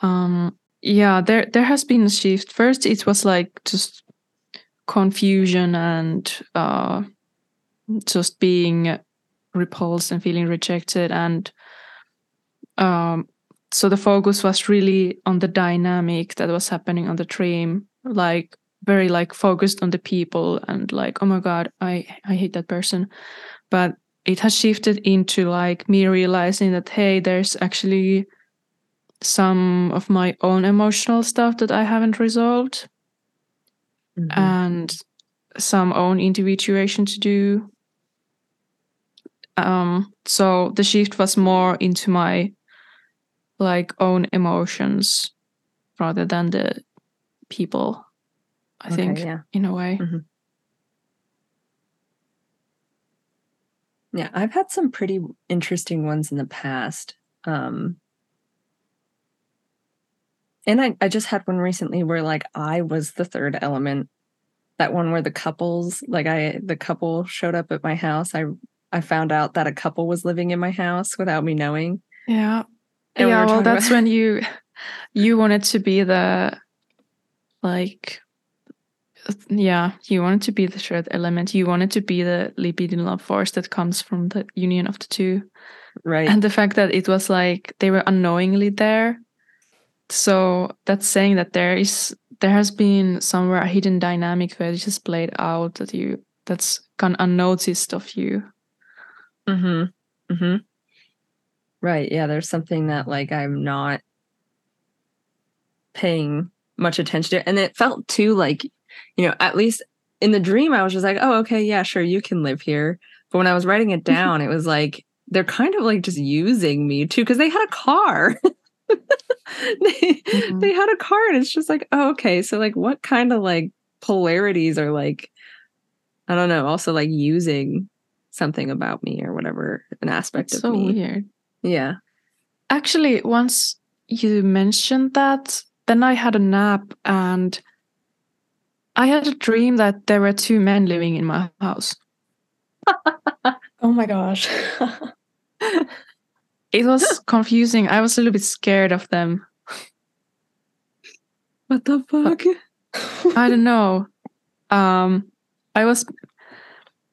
Um, yeah, there there has been a shift. First, it was like just confusion and uh, just being repulsed and feeling rejected, and um, so the focus was really on the dynamic that was happening on the dream, like very like focused on the people and like, oh my god, I I hate that person, but it has shifted into like me realizing that hey there's actually some of my own emotional stuff that i haven't resolved
Mhm.
and some own individuation to do um so the shift was more into my like own emotions rather than the people i
Okay,
think
yeah.
in a way
Yeah, I've had some pretty interesting ones in the past. Um and I, I just had one recently where like I was the third element. That one where the couples, like I the couple showed up at my house. I I found out that a couple was living in my house without me knowing.
yeah.
And
yeah
were
well that's
about-
when you you wanted to be the like yeah you wanted to be the third element. You wanted to be the libidinal force that comes from the union of the two.
Right.
and the fact that it was like they were unknowingly there. So that's saying that there is there has been somewhere a hidden dynamic where it just played out that you that's gone unnoticed of you
Mm-hmm. Mm-hmm. Right. Yeah. There's something that like I'm not paying much attention to. And it felt too like, you know, at least in the dream, I was just like, oh, okay, yeah, sure, you can live here. But when I was writing it down, it was like they're kind of like just using me too because they had a car. they, mm-hmm. they had a car, and it's just like, oh, okay, so like, what kind of like polarities are like, I don't know, also like using something about me or whatever, an aspect
That's
of
so
me.
weird.
Yeah.
Actually, once you mentioned that, then I had a nap and I had a dream that there were two men living in my house.
oh my gosh.
it was confusing. I was a little bit scared of them.
What the fuck?
I don't know. Um I was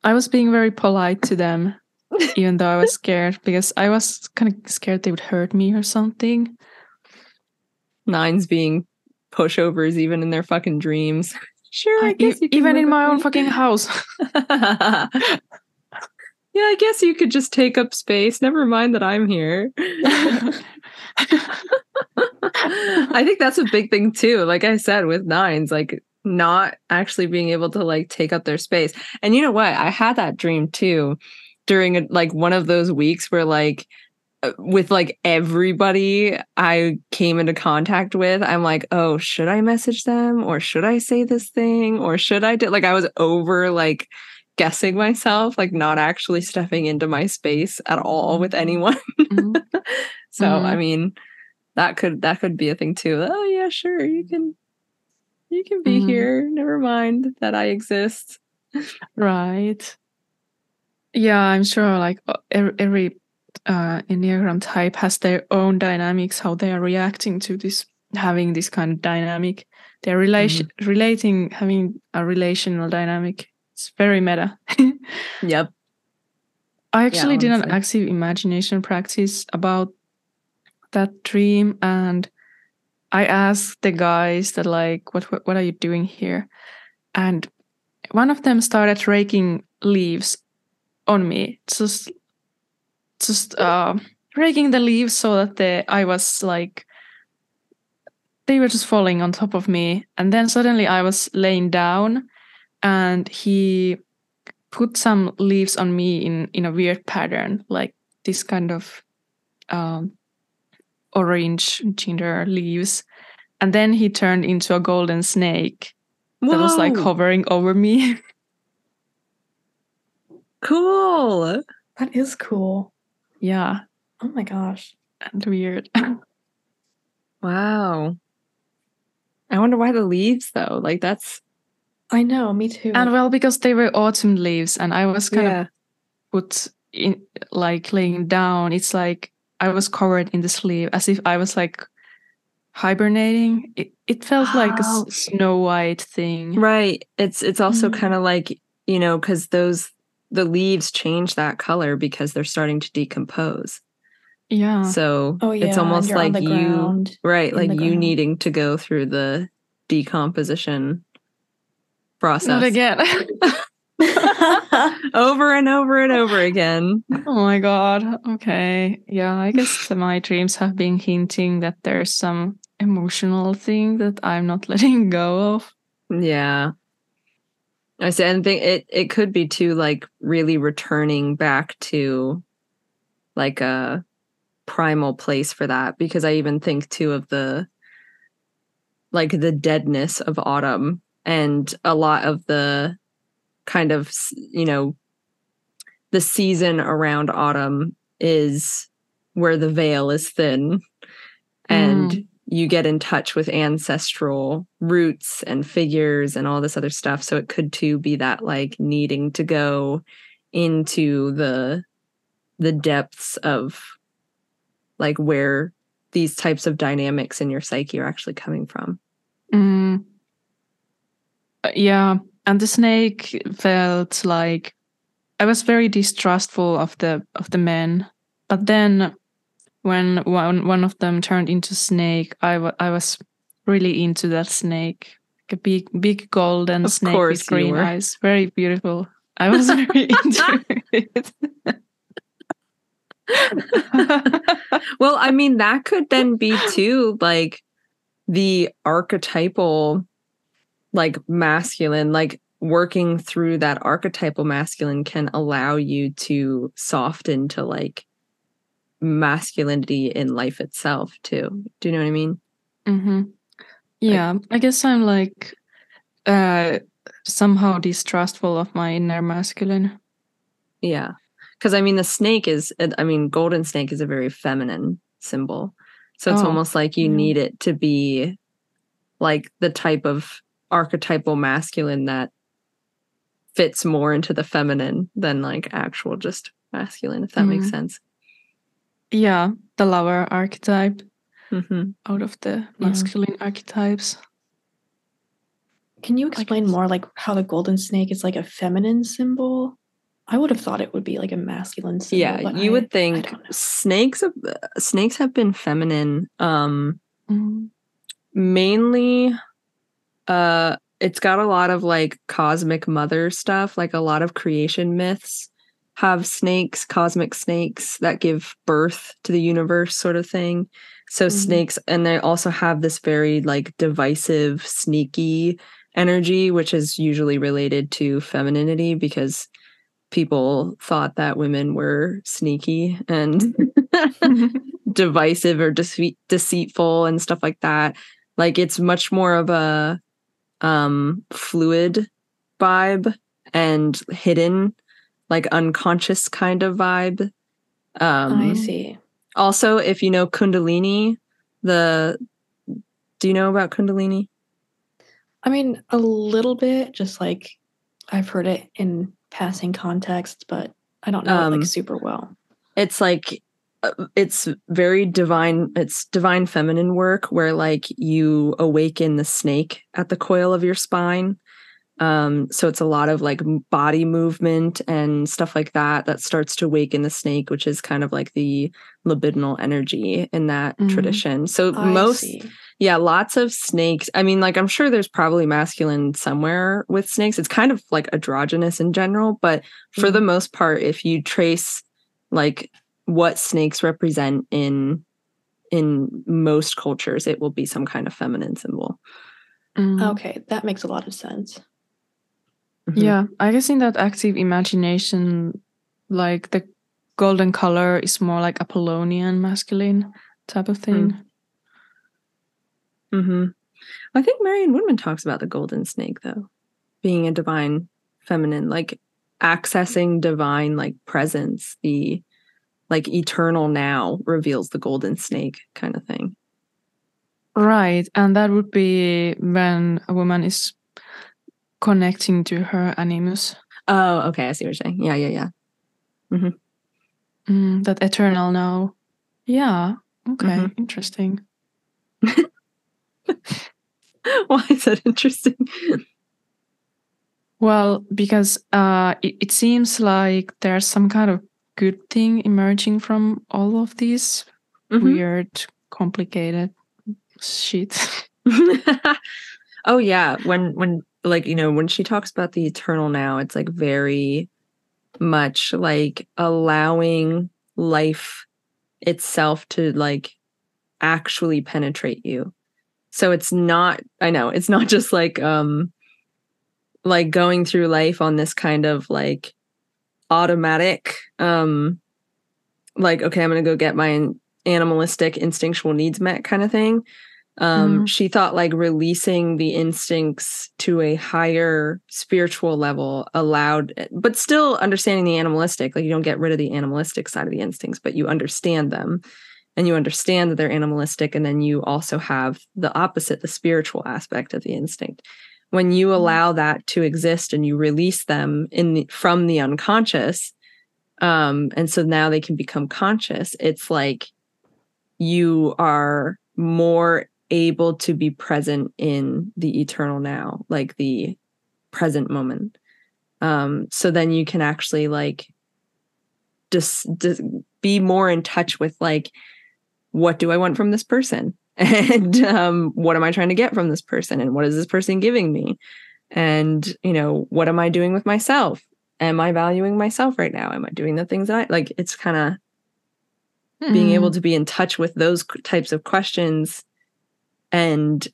I was being very polite to them even though I was scared because I was kind of scared they would hurt me or something.
Nines being pushovers even in their fucking dreams. Sure, I, I guess
even in my own fucking house.
yeah, I guess you could just take up space. Never mind that I'm here. I think that's a big thing too. Like I said, with nines, like not actually being able to like take up their space. And you know what? I had that dream too during a, like one of those weeks where like uh, with like everybody I came into contact with, I'm like, oh, should I message them or should I say this thing or should I do like I was over like guessing myself, like not actually stepping into my space at all with mm-hmm. anyone. Mm-hmm. so mm-hmm. I mean, that could that could be a thing too. Oh yeah, sure, you can you can be mm-hmm. here. Never mind that I exist.
Right. Yeah, I'm sure like every uh, Enneagram type has their own dynamics, how they are reacting to this, having this kind of dynamic. They're relation mm-hmm. relating, having a relational dynamic. It's very meta.
yep.
I actually yeah, did an active imagination practice about that dream, and I asked the guys that like, what what are you doing here? And one of them started raking leaves on me, just just uh, raking the leaves so that the I was like they were just falling on top of me, and then suddenly I was laying down, and he put some leaves on me in in a weird pattern, like this kind of um, orange ginger leaves, and then he turned into a golden snake Whoa. that was like hovering over me.
Cool.
That is cool.
Yeah.
Oh my gosh.
And weird.
wow. I wonder why the leaves though. Like that's
I know, me too.
And well, because they were autumn leaves and I was kind yeah. of put in like laying down. It's like I was covered in the sleeve as if I was like hibernating. It it felt oh. like a snow white thing.
Right. It's it's also mm. kind of like, you know, because those the leaves change that color because they're starting to decompose.
Yeah.
So
oh, yeah.
it's almost like you ground, right, like you ground. needing to go through the decomposition process.
Not again.
over and over and over again.
Oh my god. Okay. Yeah, I guess my dreams have been hinting that there's some emotional thing that I'm not letting go of.
Yeah. I said, and think it it could be too like really returning back to like a primal place for that because I even think too of the like the deadness of autumn and a lot of the kind of you know the season around autumn is where the veil is thin and mm. you get in touch with ancestral roots and figures and all this other stuff. So it could too be that like needing to go into the the depths of like where these types of dynamics in your psyche are actually coming from.
Mm. yeah and the snake felt like i was very distrustful of the of the men but then when one one of them turned into snake, I, w- I was really into that snake, like a big big golden of snake with green eyes, very beautiful. I was very into it.
well, I mean, that could then be too like the archetypal, like masculine, like working through that archetypal masculine can allow you to soften to like masculinity in life itself too. Do you know what I mean?
Mm-hmm. Yeah, I guess I'm like uh somehow distrustful of my inner masculine.
Yeah. Cuz I mean the snake is I mean golden snake is a very feminine symbol. So it's
Oh,
almost like you need it to be like the type of archetypal masculine that fits more into the feminine than like actual just masculine if that makes
Mhm.
sense.
Yeah, the lover archetype
Mhm.
out of the masculine archetypes.
Can you explain
guess.
more like how the golden snake is like a feminine symbol? I would have thought it would be like a masculine symbol.
Yeah,
but
you
I-
would think snakes have, snakes have been feminine um
Mm.
mainly uh it's got a lot of like cosmic mother stuff like a lot of creation myths have snakes cosmic snakes that give birth to the universe sort of thing so
Mhm.
snakes and they also have this very like divisive sneaky energy which is usually related to femininity because people thought that women were sneaky and divisive or deceit deceitful and stuff like that like it's much more of a um fluid vibe and hidden like unconscious kind of vibe um
I see.
also if you know kundalini the do you know about kundalini
I mean, a little bit, just like I've heard it in passing contexts, but I don't know it
Um,
like super well.
it's like it's very divine it's divine feminine work where like you awaken the snake at the coil of your spine um so it's a lot of like body movement and stuff like that that starts to awaken the snake which is kind of like the libidinal energy in that
Mhm.
tradition so
I
most yeah, lots of snakes. I mean, like, I'm sure there's probably masculine somewhere with snakes. It's kind of like androgynous in general, but for
Mhm.
the most part, if you trace like what snakes represent in in most cultures, it will be some kind of feminine symbol.
Mm.
Okay, that makes a lot of sense.
Mhm.
Yeah, I guess in that active imagination, like the golden color is more like Apollonian masculine type of thing. mm.
hmm I think Marion Woodman talks about the golden snake, though, being a divine feminine, like accessing divine like presence, the like eternal now reveals the golden snake kind of thing.
Right, and that would be when a woman is connecting to her animus,
Oh, okay. I see what you're saying. Yeah, yeah, yeah.
mm-hmm that eternal now. Yeah, okay,
Mhm.
interesting.
Why is that interesting?
Well, because uh, it, it seems like there's some kind of good thing emerging from all of these
Mhm.
weird, complicated shit.
oh yeah, when when like you know when she talks about the eternal now, it's like very much like allowing life itself to like actually penetrate you. So it's not I know, it's not just like um like going through life on this kind of like automatic um like okay, I'm going to go get my animalistic instinctual needs met kind of thing. Um,
Mhm.
She thought like releasing the instincts to a higher spiritual level allowed, but still understanding the animalistic. Like you don't get rid of the animalistic side of the instincts, but you understand them and you understand that they're animalistic. And then you also have the opposite, the spiritual aspect of the instinct. When you allow that to exist and you release them in the, from the unconscious, um, and so now they can become conscious, it's like you are more able to be present in the eternal now like the present moment. Um so then you can actually like just, just be more in touch with like what do i want from this person and um what am i trying to get from this person? And what is this person giving me? And you know what am i doing with myself? Am i valuing myself right now? Am i doing the things that i like it's kind of being able to be in touch with those types of questions and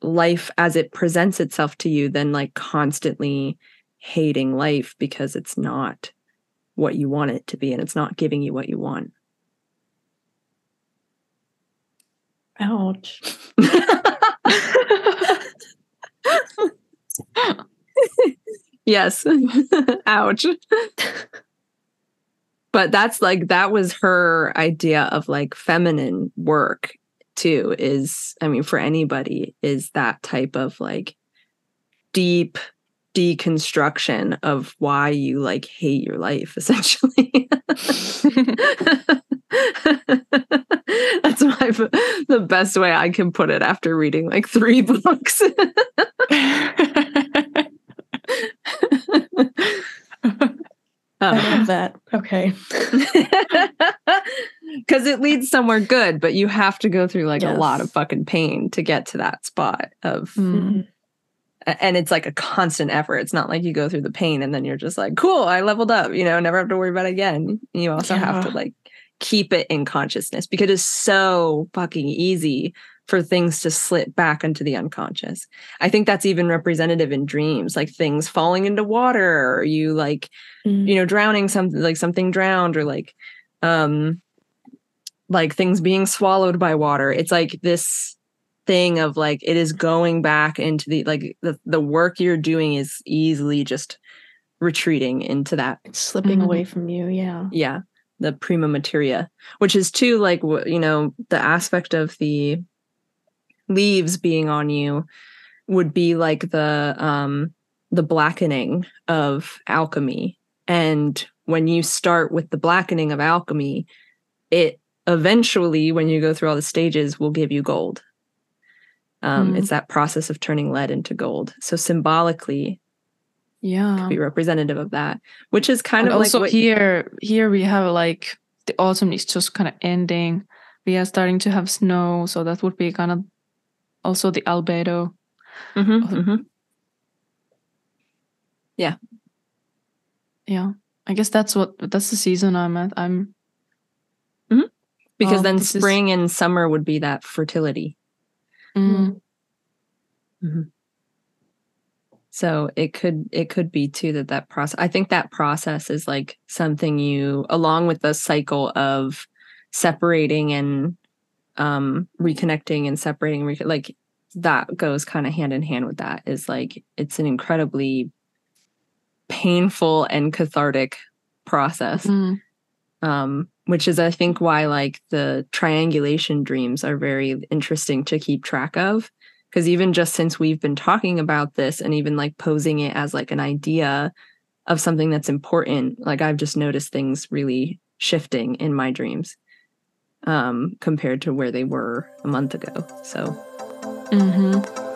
life as it presents itself to you than like constantly hating life because it's not what you want it to be and it's not giving you what you want.
Ouch.
yes. Ouch. but that's like that was her idea of like feminine work too is i mean for anybody is that type of like deep deconstruction of why you like hate your life essentially that's my the best way i can put it after reading like three books
I love that. Okay.
Because it leads somewhere good, but you have to go through like yes. a lot of fucking pain to get to that spot of. Mm-hmm. And it's like a constant effort. It's not like you go through the pain and then you're just like, cool, I leveled up, you know, never have to worry about it again. You also yeah. have to like keep it in consciousness because it's so fucking easy for things to slip back into the unconscious. I think that's even representative in dreams, like things falling into water, or you like, mm. you know, drowning something like something drowned, or like um like things being swallowed by water. It's like this thing of like it is going back into the like the, the work you're doing is easily just retreating into that
it's slipping mm-hmm. away from you yeah
yeah the prima materia which is too like you know the aspect of the leaves being on you would be like the um the blackening of alchemy. And when you start with the blackening of alchemy it eventually when you go through all the stages will give you gold. Um mm. it's that process of turning lead into gold. So symbolically
yeah
be representative of that which is kind
and
of
also
like
here here we have like the autumn is just kind of ending we are starting to have snow so that would be kind of also the albedo.
Mm-hmm, mm-hmm. Yeah.
Yeah. I guess that's what that's the season I'm at. I'm
mm-hmm. because oh, then spring is... and summer would be that fertility. So it could it could be too that that process. I think that process is like something you, along with the cycle of separating and um reconnecting and separating rec- like that goes kind of hand in hand with that is like it's an incredibly painful and cathartic process mm. um which is i think why like the triangulation dreams are very interesting to keep track of because even just since we've been talking about this and even like posing it as like an idea of something that's important like i've just noticed things really shifting in my dreams um, compared to where they were a month ago. So.
Mm-hmm.